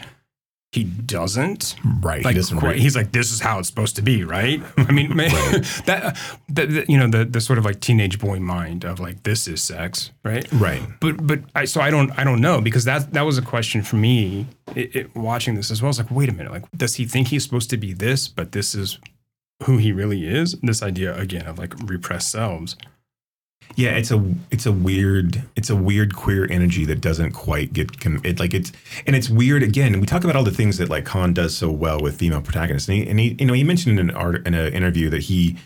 A: he doesn't
B: Right.
A: like
B: he doesn't
A: quite- he's like this is how it's supposed to be right (laughs) i mean ma- (laughs) that, that you know the the sort of like teenage boy mind of like this is sex right
B: right.
A: but but I so I don't I don't know because that that was a question for me it, it, watching this as well. It's like wait a minute, like does he think he's supposed to be this, but this is who he really is? This idea again of like repressed selves.
B: Yeah, it's a it's a weird it's a weird queer energy that doesn't quite get com- it like it's and it's weird again. We talk about all the things that like Kon does so well with female protagonists, and he, and he you know he mentioned in an art in an interview that he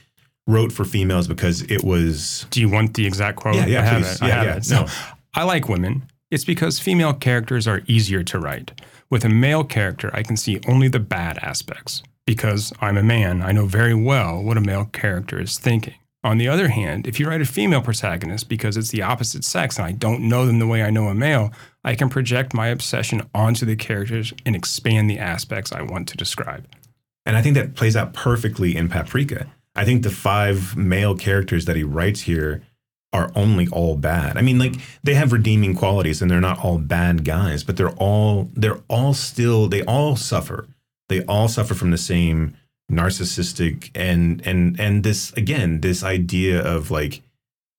B: wrote for females because it was
A: Do you want the exact quote?
B: Yeah, yeah,
A: I have
B: please.
A: it. I
B: Yeah,
A: have
B: yeah.
A: it. So
B: No.
A: I like women. It's because female characters are easier to write. With a male character, I can see only the bad aspects. Because I'm a man, I know very well what a male character is thinking. On the other hand, if you write a female protagonist because it's the opposite sex and I don't know them the way I know a male, I can project my obsession onto the characters and expand the aspects I want to describe.
B: And I think that plays out perfectly in Paprika. I think the five male characters that he writes here are only all bad. I mean, like they have redeeming qualities and they're not all bad guys, but they're all they're all still they all suffer. They all suffer from the same narcissistic and and and this again, this idea of like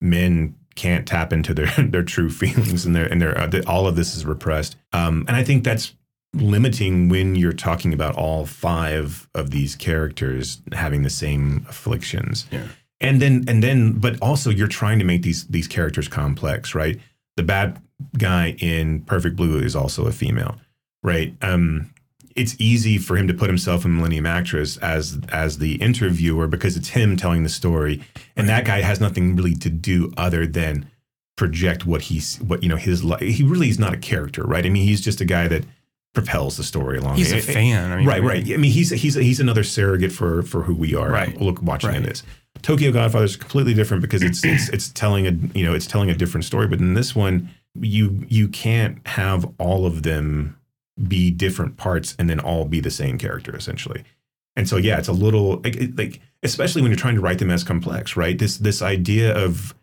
B: men can't tap into their (laughs) their true feelings and their and their uh, that all of this is repressed. Um, and I think that's limiting when you're talking about all five of these characters having the same afflictions.
A: Yeah.
B: And then and then but also you're trying to make these these characters complex, right? The bad guy in Perfect Blue is also a female, right? Um it's easy for him to put himself in Millennium Actress as as the interviewer because it's him telling the story, and that guy has nothing really to do other than project what he's what you know his life. He really is not a character, right? I mean, he's just a guy that propels the story along.
A: He's a fan. I mean,
B: right, right. I mean, he's he's he's another surrogate for for who we are.
A: Right.
B: Look, watching
A: Right.
B: this. Tokyo Godfather is completely different because it's it's it's telling a you know it's telling a different story. But in this one, you you can't have all of them be different parts and then all be the same character essentially. And so yeah, it's a little like, like especially when you're trying to write them as complex, right? This this idea of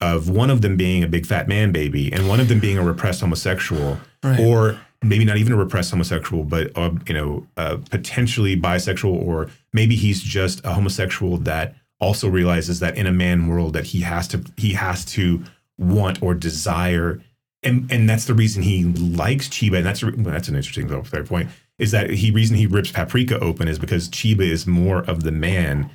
B: of one of them being a big fat man baby and one of them being a repressed homosexual
A: Right.
B: or maybe not even a repressed homosexual, but uh, you know, uh, potentially bisexual, or maybe he's just a homosexual that also realizes that in a man world that he has to he has to want or desire and and that's the reason he likes Chiba and that's well, that's an interesting third point is that he reason he rips Paprika open is because Chiba is more of the man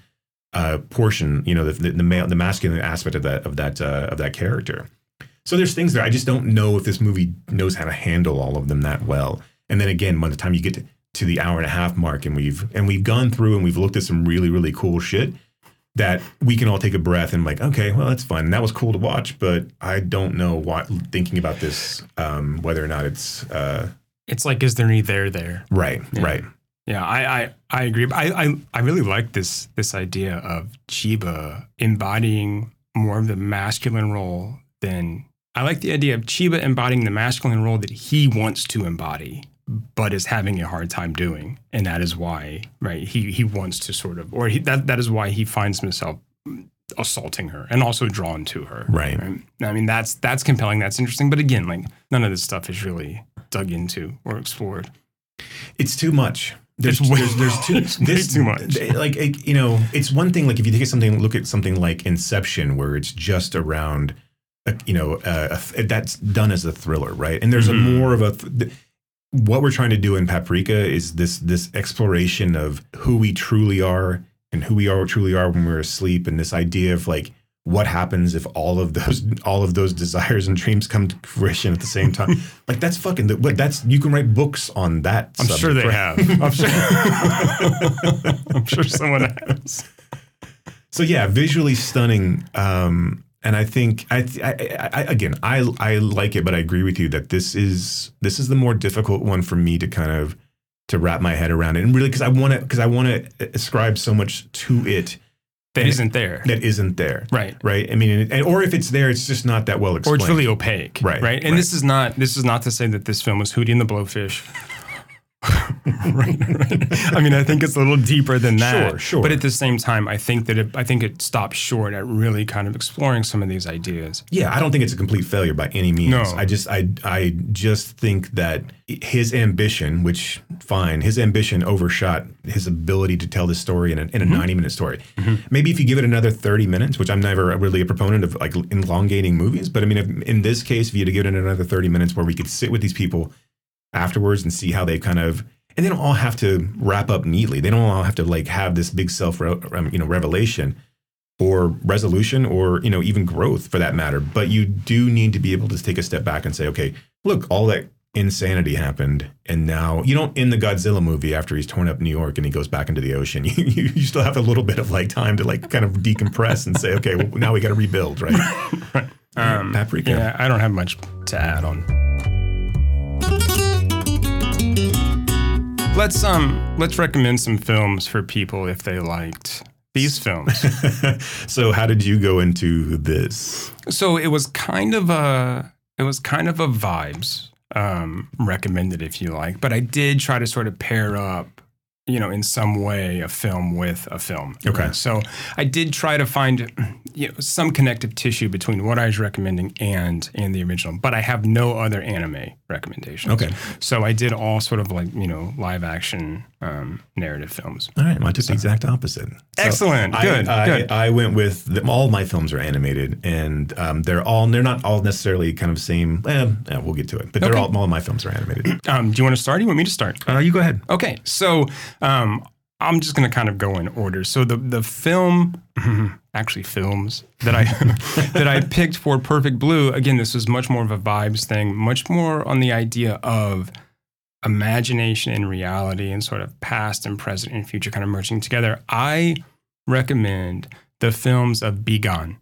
B: uh, portion you know the, the, the male the masculine aspect of that of that uh, of that character. So there's things there. I just don't know if this movie knows how to handle all of them that well. And then again by the time you get to, to the hour and a half mark and we've and we've gone through and we've looked at some really really cool shit that we can all take a breath and like, okay, well, that's fun. That was cool to watch, but I don't know what thinking about this, um, whether or not it's uh,
A: It's like, is there any there there?
B: right,
A: Yeah.
B: right.
A: Yeah, I I, I agree. I, I I really like this this idea of Chiba embodying more of the masculine role than I like the idea of Chiba embodying the masculine role that he wants to embody, but is having a hard time doing, and that is why right he he wants to sort of or he, that that is why he finds himself assaulting her and also drawn to her.
B: Right.
A: I mean that's that's compelling. That's interesting. But again, like none of this stuff is really dug into or explored.
B: It's too much. There's
A: way-
B: there's, there's too
A: it's way too much. (laughs)
B: Like it, you know, it's one thing. Like if you take something, look at something like Inception, where it's just around, a, you know, uh, a, that's done as a thriller, right? And there's
A: Mhm.
B: a more of a. Th- what we're trying to do in Paprika is this this exploration of who we truly are and who we are truly are when we're asleep, and this idea of like what happens if all of those (laughs) all of those desires and dreams come to fruition at the same time. (laughs) like that's fucking. The, that's you can write books on that.
A: I'm
B: subject,
A: sure they
B: right?
A: have. (laughs) I'm sure. I'm sure someone has.
B: So yeah, visually stunning. Um, and I think I, I, I again I I like it, but I agree with you that this is this is the more difficult one for me to kind of to wrap my head around it, and really because I want to because I want to ascribe so much to it
A: That isn't there.
B: that isn't there.
A: Right.
B: Right. I mean, and, or if it's there, it's just not that well
A: Or it's really opaque.
B: Right,
A: Right. And
B: right.
A: this is not this is not to say that this film was Hootie and the Blowfish. (laughs) right, right. I mean, I think it's a little deeper than that.
B: Sure, sure.
A: But at the same time, I think that it, I think it stops short at really kind of exploring some of these ideas.
B: Yeah, I don't think it's a complete failure by any means.
A: No.
B: I just I I just think that his ambition, which fine, his ambition overshot his ability to tell this story in a, in a mm-hmm. 90 minute story. Mm-hmm. Maybe if you give it another 30 minutes, which I'm never really a proponent of like elongating movies, but I mean if, in this case if you had to give it another 30 minutes where we could sit with these people afterwards and see how they kind of and they don't all have to wrap up neatly. They don't all have to like have this big self um, you know revelation or resolution or you know even growth for that matter but you do need to be able to take a step back and say okay look all that insanity happened and now you don't end the godzilla movie after he's torn up new york and he goes back into the ocean (laughs) you, you, you still have a little bit of like time to like kind of decompress and say okay well, now we got to rebuild (laughs) right
A: Um,
B: paprika
A: Yeah, I don't have much to add on. Let's um let's recommend some films for people if they liked these films. (laughs)
B: so how did you go into this
A: so it was kind of a it was kind of a vibes um recommended if you like, but I did try to sort of pair up you know in some way a film with a film.
B: Okay.
A: So I did try to find (clears throat) you know some connective tissue between what I was recommending and and the original, but I have no other anime recommendations.
B: Okay.
A: So I did all sort of like, you know, live action um, narrative films.
B: all right well, I took the exact opposite So
A: Excellent.
B: I-
A: Good.
B: I,
A: good.
B: I went with the, all my films are animated, and um, they're all they're not all necessarily kind of same. Eh, yeah, we'll get to it, but they're all all of my films are animated.
A: Um, do you want to start? Or do you want me to start?
B: Uh, you go ahead.
A: Okay, so um, I'm just going to kind of go in order. So the the film, (laughs) actually films that I (laughs) that I picked for Perfect Blue. Again, this was much more of a vibes thing, much more on the idea of imagination and reality, and sort of past and present and future kind of merging together. I recommend the films of Bi Gan.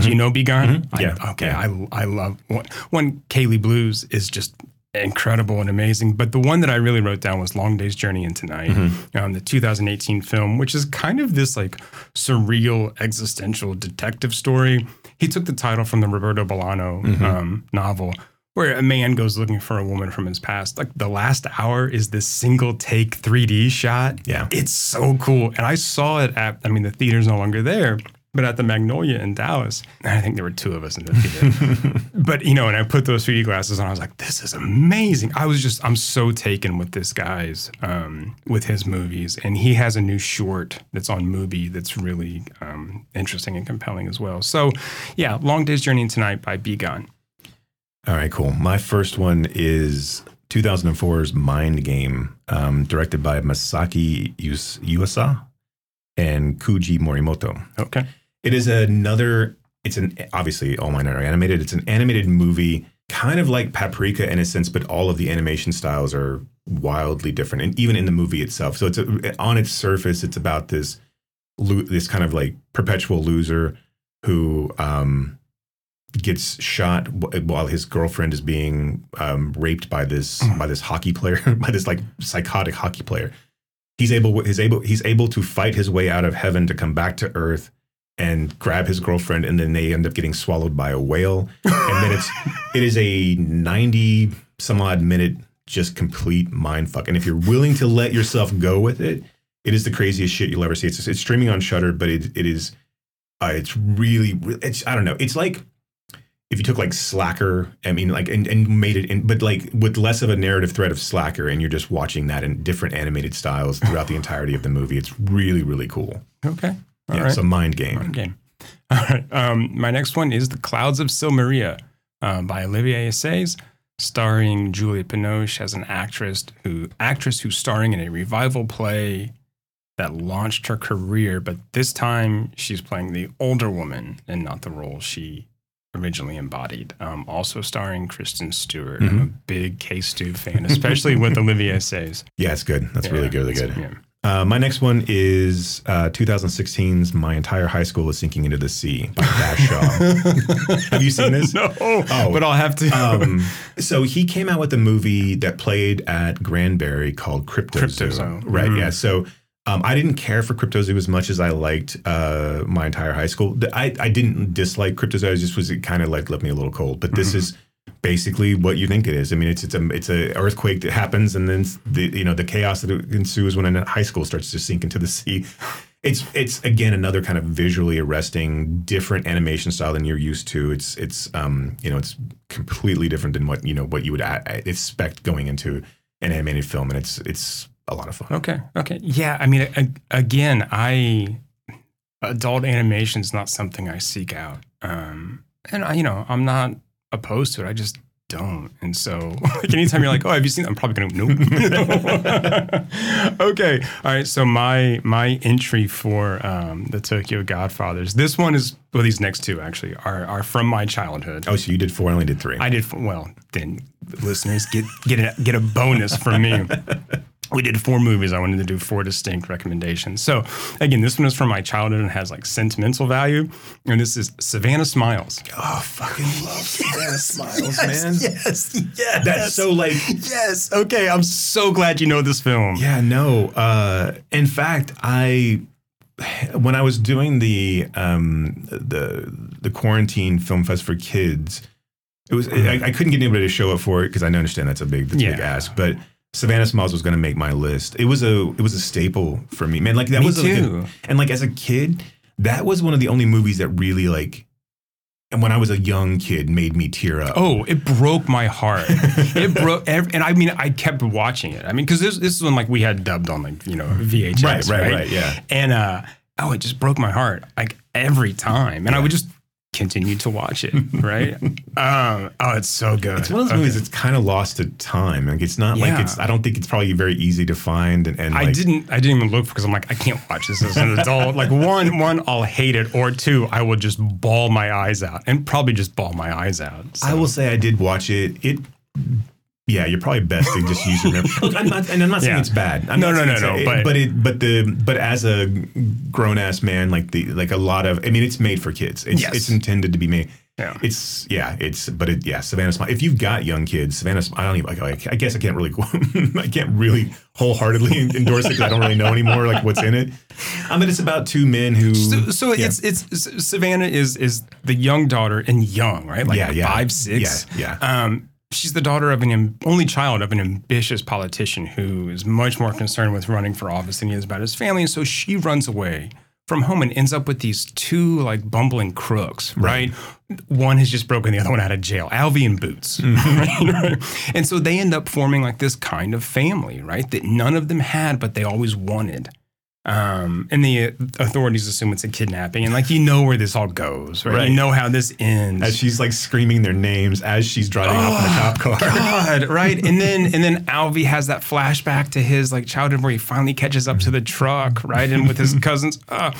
A: Do you know Bi Gan?
B: Mhm. Yeah.
A: Okay.
B: Yeah.
A: I I love one. One Kaili Blues is just incredible and amazing. But the one that I really wrote down was Long Day's Journey into Night, um, the 2018 film, which is kind of this like surreal existential detective story. He took the title from the Roberto Bolano um, novel. Where a man goes looking for a woman from his past. Like the last hour is this single take 3D shot.
B: Yeah.
A: It's so cool. And I saw it at, I mean, the theater's no longer there, but at the Magnolia in Dallas, I think there were two of us in the theater. (laughs) but you know, and I put those 3D glasses on. I was like, "This is amazing!" I was just, I'm so taken with this guy's, um, with his movies, and he has a new short that's on Mubi that's really um, interesting and compelling as well. So, yeah, Long Day's Journey into Night by Bi Gan.
B: All right, cool. My first one is 2004's Mind Game, um, directed by Masaki Yuasa and Koji Morimoto.
A: Okay.
B: It is another. It's an obviously all mine are animated. It's an animated movie, kind of like Paprika in a sense, but all of the animation styles are wildly different, and even in the movie itself. So it's a, on its surface, it's about this this kind of like perpetual loser who um, gets shot while his girlfriend is being um, raped by this mm. by this hockey player (laughs) by this like psychotic hockey player. He's able he's able he's able to fight his way out of heaven to come back to earth and grab his girlfriend and then they end up getting swallowed by a whale and then it's (laughs) it is a 90 some odd minute just complete mind fuck and if you're willing to let yourself go with it it is the craziest shit you'll ever see it's, it's streaming on Shudder, but it, it is uh, it's really it's I don't know it's like if you took like Slacker, I mean, like, and, and made it in, but like with less of a narrative thread of Slacker, and you're just watching that in different animated styles throughout the (laughs) entirety of the movie, it's really, really cool.
A: Okay.
B: All yeah, right. it's a mind game.
A: Mind game. (laughs) All right. Um, my next one is The Clouds of Sils Maria uh, by Olivier Assayas, starring Juliette Binoche as an actress who actress who's starring in a revival play that launched her career, but this time she's playing the older woman and not the role she originally embodied. Um, also starring Kristen Stewart. Mm-hmm. I'm a big K Stu fan, especially with (laughs) Olivier Assayas.
B: Yeah, it's good. That's yeah, really good. Really good. Yeah. Uh, my next one is uh, 2016's My Entire High School is Sinking into the Sea by Dash Shaw. (laughs) Have you seen this?
A: No, oh, but I'll have to. um,
B: so he came out with a movie that played at Granbury called Crypto, Zoo. Right, mm-hmm. yeah. So um, I didn't care for Cryptozoo as much as I liked uh, my entire high school. I, I didn't dislike Cryptozoo. I just was it kind of like left me a little cold. But this mm-hmm. is basically what you think it is. I mean, it's it's a it's a earthquake that happens, and then the you know the chaos that ensues when a high school starts to sink into the sea. It's it's again another kind of visually arresting, different animation style than you're used to. It's it's um you know it's completely different than what you know what you would expect going into an animated film, and it's it's a lot of fun.
A: Okay. Okay. Yeah. I mean, again, I adult animation is not something I seek out. Um, and I, you know, I'm not opposed to it. I just don't. And so, (laughs) like, anytime you're like, "Oh, have you seen?" I'm probably gonna nope. (laughs) okay, all right. So my my entry for um, the Tokyo Godfathers. This one is well, these next two actually are are from my childhood.
B: Oh, so you did four, I only did three.
A: I did four, well. Then listeners get get a, get a bonus from me (laughs) we did four movies. I wanted to do four distinct recommendations. So again, this one is from my childhood and has like sentimental value. And this is Savannah Smiles.
B: Oh, fucking love Savannah (laughs) Smiles,
A: yes,
B: man.
A: Yes, yes.
B: That's so like
A: Yes. Okay. I'm so glad you know this film.
B: Yeah, no. Uh in fact, I when I was doing the um the the quarantine film fest for kids, it was I, I couldn't get anybody to show up for it because I understand that's a big that's yeah. a big ask, but Savannah Smiles was going to make my list. It was a it was a staple for me, man. Like that
A: me
B: was. Like a, and like as a kid, that was one of the only movies that really like. And when I was a young kid, made me tear up.
A: Oh, it broke my heart. (laughs) it broke, and I mean, I kept watching it. I mean, because this this is when like we had dubbed on like you know VHS,
B: right, right, right, right yeah.
A: And uh, oh, it just broke my heart like every time, and yeah. I would just continue to watch it, (laughs) right? um, oh, it's so good.
B: It's one of those okay. movies that's kind of lost to time. Like it's not yeah. like it's. I don't think it's probably very easy to find. And, and
A: I
B: like,
A: didn't. I didn't even look because I'm like I can't watch this as an adult. like one, one I'll hate it, or two I will just bawl my eyes out, and probably just bawl my eyes out.
B: So. I will say I did watch it. It yeah, you're probably best to just use your memory. (laughs) Look, I'm not, and I'm not saying yeah. it's bad. I'm
A: no, no, no, no.
B: but but it, but the but as a grown ass man, like the like a lot of, I mean, it's made for kids. It's yes. it's intended to be made. Yeah. It's yeah, it's but it yeah, Savannah Smile. If you've got young kids, Savannah I don't even like, I guess I can't really (laughs) I can't really wholeheartedly (laughs) endorse it because I don't really know anymore like what's in it. I mean, it's about two men who.
A: So, so yeah. it's it's Savannah is is the young daughter and young right like yeah, yeah. five six
B: yeah yeah. Um,
A: she's the daughter of an only child of an ambitious politician who is much more concerned with running for office than he is about his family. And so she runs away from home and ends up with these two like bumbling crooks, right? One has just broken the other one out of jail, Alvy and Boots. Mm-hmm. (laughs) right? And so they end up forming like this kind of family, right? That none of them had, but they always wanted. Um, and the uh, authorities assume it's a kidnapping, and like you know where this all goes, right?
B: Right.
A: You know how this ends.
B: As she's like screaming their names as she's driving off in the cop car.
A: God, (laughs) right? And then and then Alvy has that flashback to his like childhood where he finally catches up to the truck, right? And with his (laughs) cousins. Uh,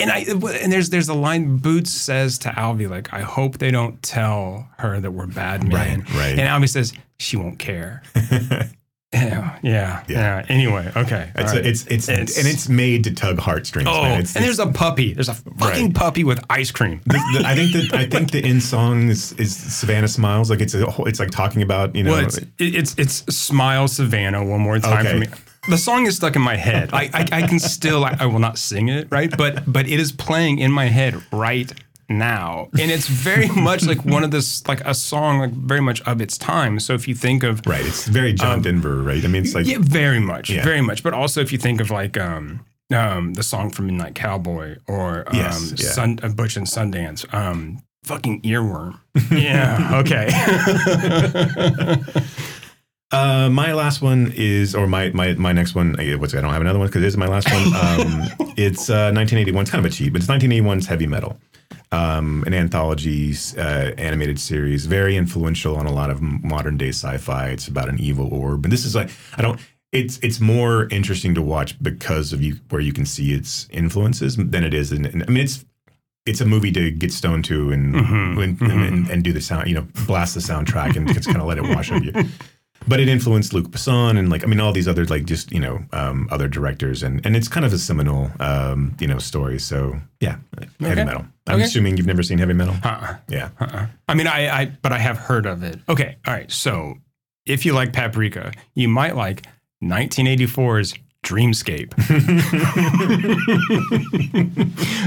A: and I and there's there's a line Boots says to Alvy like, "I hope they don't tell her that we're bad men."
B: Right, right.
A: And Alvy says she won't care. (laughs) yeah, yeah, yeah. Anyway, okay.
B: It's,
A: right.
B: it's, it's and it's made to tug heartstrings.
A: oh,
B: man. It's,
A: and there's a puppy. There's a fucking
B: Right.
A: puppy with ice cream.
B: the- the- I think that I think the end song is, is Savannah Smiles. Like it's a it's like talking about you know
A: Well, it's, it- it's it's Smile Savannah one more time
B: Okay.
A: for me. The song is stuck in my head. I I, I can still I, I will not sing it right, but but it is playing in my head right now, and it's very (laughs) much like one of this like a song like very much of its time. So if you think of
B: right. It's very John Denver, right? I mean, it's like
A: Um, yeah, very much,
B: Yeah.
A: very much. But also if you think of like um um the song from Midnight Cowboy or um
B: Yes, yeah.
A: Sun, uh, Butch and Sundance um. Fucking earworm. (laughs) Yeah. Okay. (laughs)
B: Uh, my last one is, or my my my next one. What's I don't have another one because this is my last one. Um, it's uh, 1981. It's kind of a cheat, but it's 1981's Heavy Metal, um, an anthology uh, animated series, very influential on a lot of modern day sci-fi. It's about an evil orb, and this is like I don't. It's it's more interesting to watch because of you where you can see its influences than it is. In, in- I mean, it's it's a movie to get stoned to and and, and, and do the sound, you know, blast the soundtrack and just kind of let it wash over you. But it influenced Luc Besson and like I mean all these other like just you know um, other directors and and it's kind of a seminal um, you know story. So yeah, heavy metal. I'm
A: Okay.
B: assuming you've never seen heavy metal.
A: uh-uh.
B: Yeah,
A: Uh-uh. I mean, I, I, but I have heard of it. Okay, all right. So, if you like Paprika, you might like 1984's Dreamscape,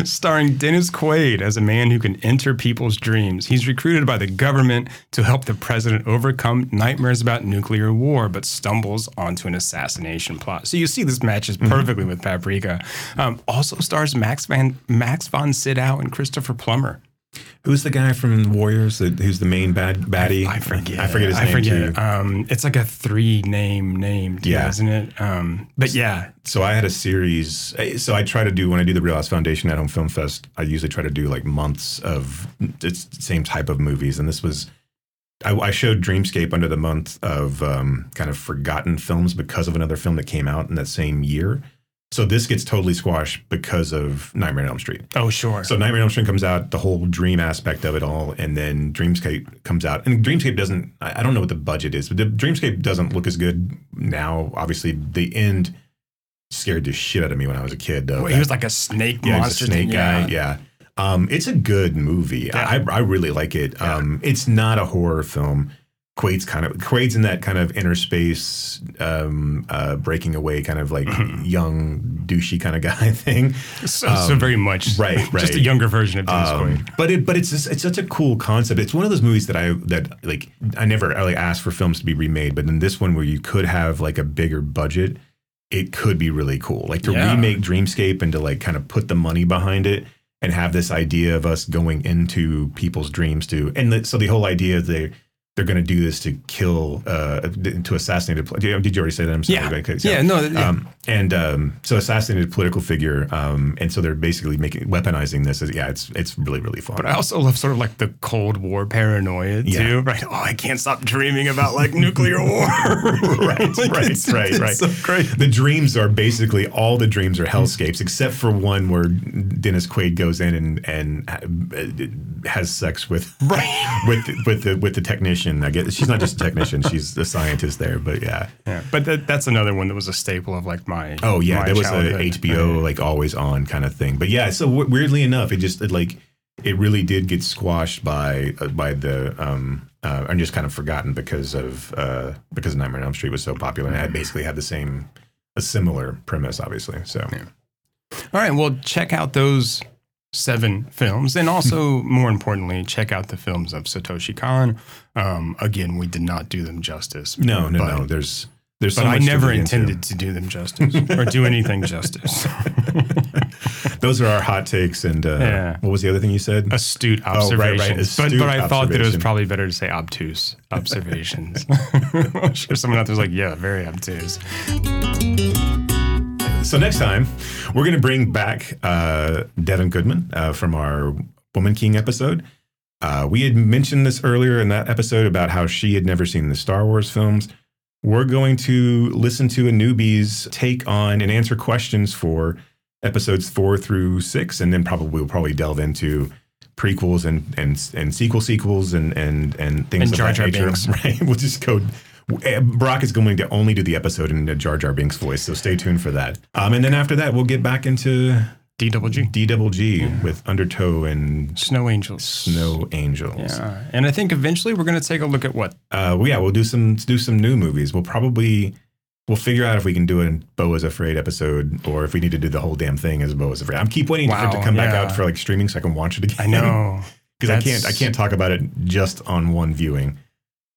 A: (laughs) starring Dennis Quaid as a man who can enter people's dreams. He's recruited by the government to help the president overcome nightmares about nuclear war, but stumbles onto an assassination plot. So you see, this matches perfectly with Paprika. Um, also stars Max van Max von Sydow and Christopher Plummer.
B: Who's the guy from Warriors? That, who's the main bad baddie?
A: I forget.
B: I forget his
A: I
B: name I
A: forget.
B: too.
A: Um, it's like a three name name, too,
B: Yeah.
A: isn't it? Um, but yeah,
B: So I had a series. So I try to do when I do the Reelhouse Foundation at Home Film Fest. I usually try to do like months of it's the same type of movies, and this was. I, I showed Dreamscape under the month of um, kind of forgotten films because of another film that came out in that same year. So this gets totally squashed because of Nightmare on Elm Street.
A: oh sure.
B: So Nightmare on Elm Street comes out, the whole dream aspect of it all, and then Dreamscape comes out. And Dreamscape doesn't, I I don't know what the budget is, but the Dreamscape doesn't look as good now. Obviously, the end scared the shit out of me when I was a kid. Though.
A: Well, he was like a snake
B: yeah,
A: monster.
B: a snake
A: thing,
B: guy. Yeah. Um, it's a good movie. I, I really like it. Um, it's not a horror film. Quaid's kind of Quaid's in that kind of Innerspace, um, uh, breaking away, kind of like
A: Mm-hmm.
B: young douchey kind of (laughs) guy thing.
A: So, so very much,
B: right, (laughs)
A: Just a younger version of Dennis
B: Um,
A: Quaid.
B: but it, but it's just, it's such a cool concept. It's one of those movies that I that like I never really asked for films to be remade, but in this one where you could have like a bigger budget, it could be really cool. Like to
A: Yeah.
B: remake Dreamscape and to like kind of put the money behind it and have this idea of us going into people's dreams too. And the, so the whole idea they they're going to do this to kill uh to assassinate a pol- did you already say that i'm sorry
A: Yeah.
B: Okay, so-
A: Yeah, no, yeah.
B: um, and um, so assassinated a political figure um, and so they're basically making weaponizing this as yeah it's it's really really fun
A: But I also love sort of like the Cold War paranoia
B: Yeah.
A: too, right? Oh, I can't stop dreaming about like nuclear (laughs) war. (laughs)
B: right,
A: Like,
B: right,
A: it's-
B: right,
A: it's
B: right.
A: so great.
B: The dreams are basically all the dreams are hellscapes, except for one where Dennis Quaid goes in and and uh, has sex with
A: Right. (laughs)
B: with with the with the technician. I guess she's not just a technician; she's a scientist there. But yeah.
A: Yeah, but that, that's another one that was a staple of like my
B: Oh yeah,
A: my
B: there was a. HBO like always on kind of thing. But yeah, so w- weirdly enough, it just it, like it really did get squashed by uh, by the um uh, and just kind of forgotten because of uh because Nightmare on Elm Street was so popular and it basically had the same a similar premise, obviously. So
A: All right, well, check out those seven films, and also (laughs) more importantly, check out the films of Satoshi Kon. Um, again, we did not do them justice.
B: no, no,
A: but
B: no. There's There's so
A: but I
B: much to
A: never
B: dig into.
A: intended to do them justice or do anything justice. (laughs)
B: Those are our hot takes. And uh,
A: Yeah.
B: what was the other thing you said?
A: Astute
B: Oh, right,
A: observations.
B: right,
A: but,
B: astute
A: but I thought that it was probably better to say obtuse (laughs) observations. I'm sure someone out there's like, yeah, very obtuse.
B: So next time, we're going to bring back uh, Devin Goodman uh, from our Woman King episode. Uh, we had mentioned this earlier in that episode about how she had never seen the Star Wars films. We're going to listen to a newbie's take on and answer questions for episodes four through six, and then probably we'll probably delve into prequels and and and sequel sequels and and and things
A: And
B: of
A: Jar
B: that
A: Jar
B: nature.
A: Binks. (laughs)
B: Right? We'll just go. Eh, Brock is going to only do the episode in Jar Jar Binks voice, so stay tuned for that. Um, and then after that, we'll get back into
A: D double G.
B: D double G with Undertow and
A: Snow Angels.
B: Snow Angels.
A: Yeah. And I think eventually we're going to take a look at what?
B: Uh, well, yeah, we'll do some do some new movies. We'll probably we'll figure out if we can do a Beau is Afraid episode or if we need to do the whole damn thing as Beau is Afraid. I'm keep waiting for it to
A: Wow,
B: come back out for like streaming so I can watch it again.
A: I know.
B: because (laughs) I can't I can't talk about it just on one viewing.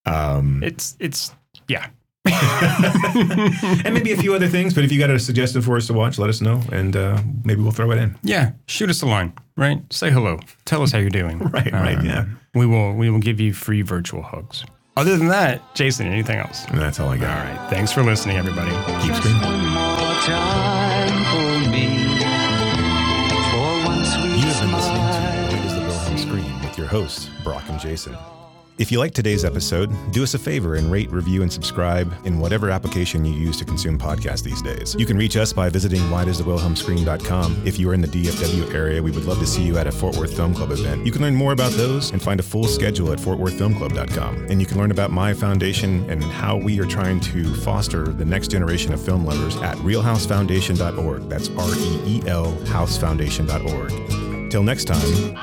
B: Um,
A: It's, it's, yeah. (laughs) (laughs)
B: and maybe a few other things. But if you got a suggestion for us to watch, let us know, and uh, maybe we'll throw it in.
A: Yeah. Shoot us a line, right? Say hello. Tell us how you're doing. (laughs)
B: Right, right,
A: Uh,
B: yeah.
A: We will, we will give you free virtual hugs. Other than that, Jason, anything else?
B: And that's all I got.
A: right. Thanks for listening, everybody.
B: Keep
C: Just
B: screaming.
C: one more time for me. For
D: You have been listening to Why Does the Wilhelm Scream with your hosts, Brock and Jason. If you liked today's episode, do us a favor and rate, review, and subscribe in whatever application you use to consume podcasts these days. You can reach us by visiting whydoesthewilhelmscream.com. If you are in the DFW area, we would love to see you at a Fort Worth Film Club event. You can learn more about those and find a full schedule at fortworthfilmclub.com. And you can learn about my foundation and how we are trying to foster the next generation of film lovers at reelhousefoundation.org. That's R E E L housefoundation.org. Till next time,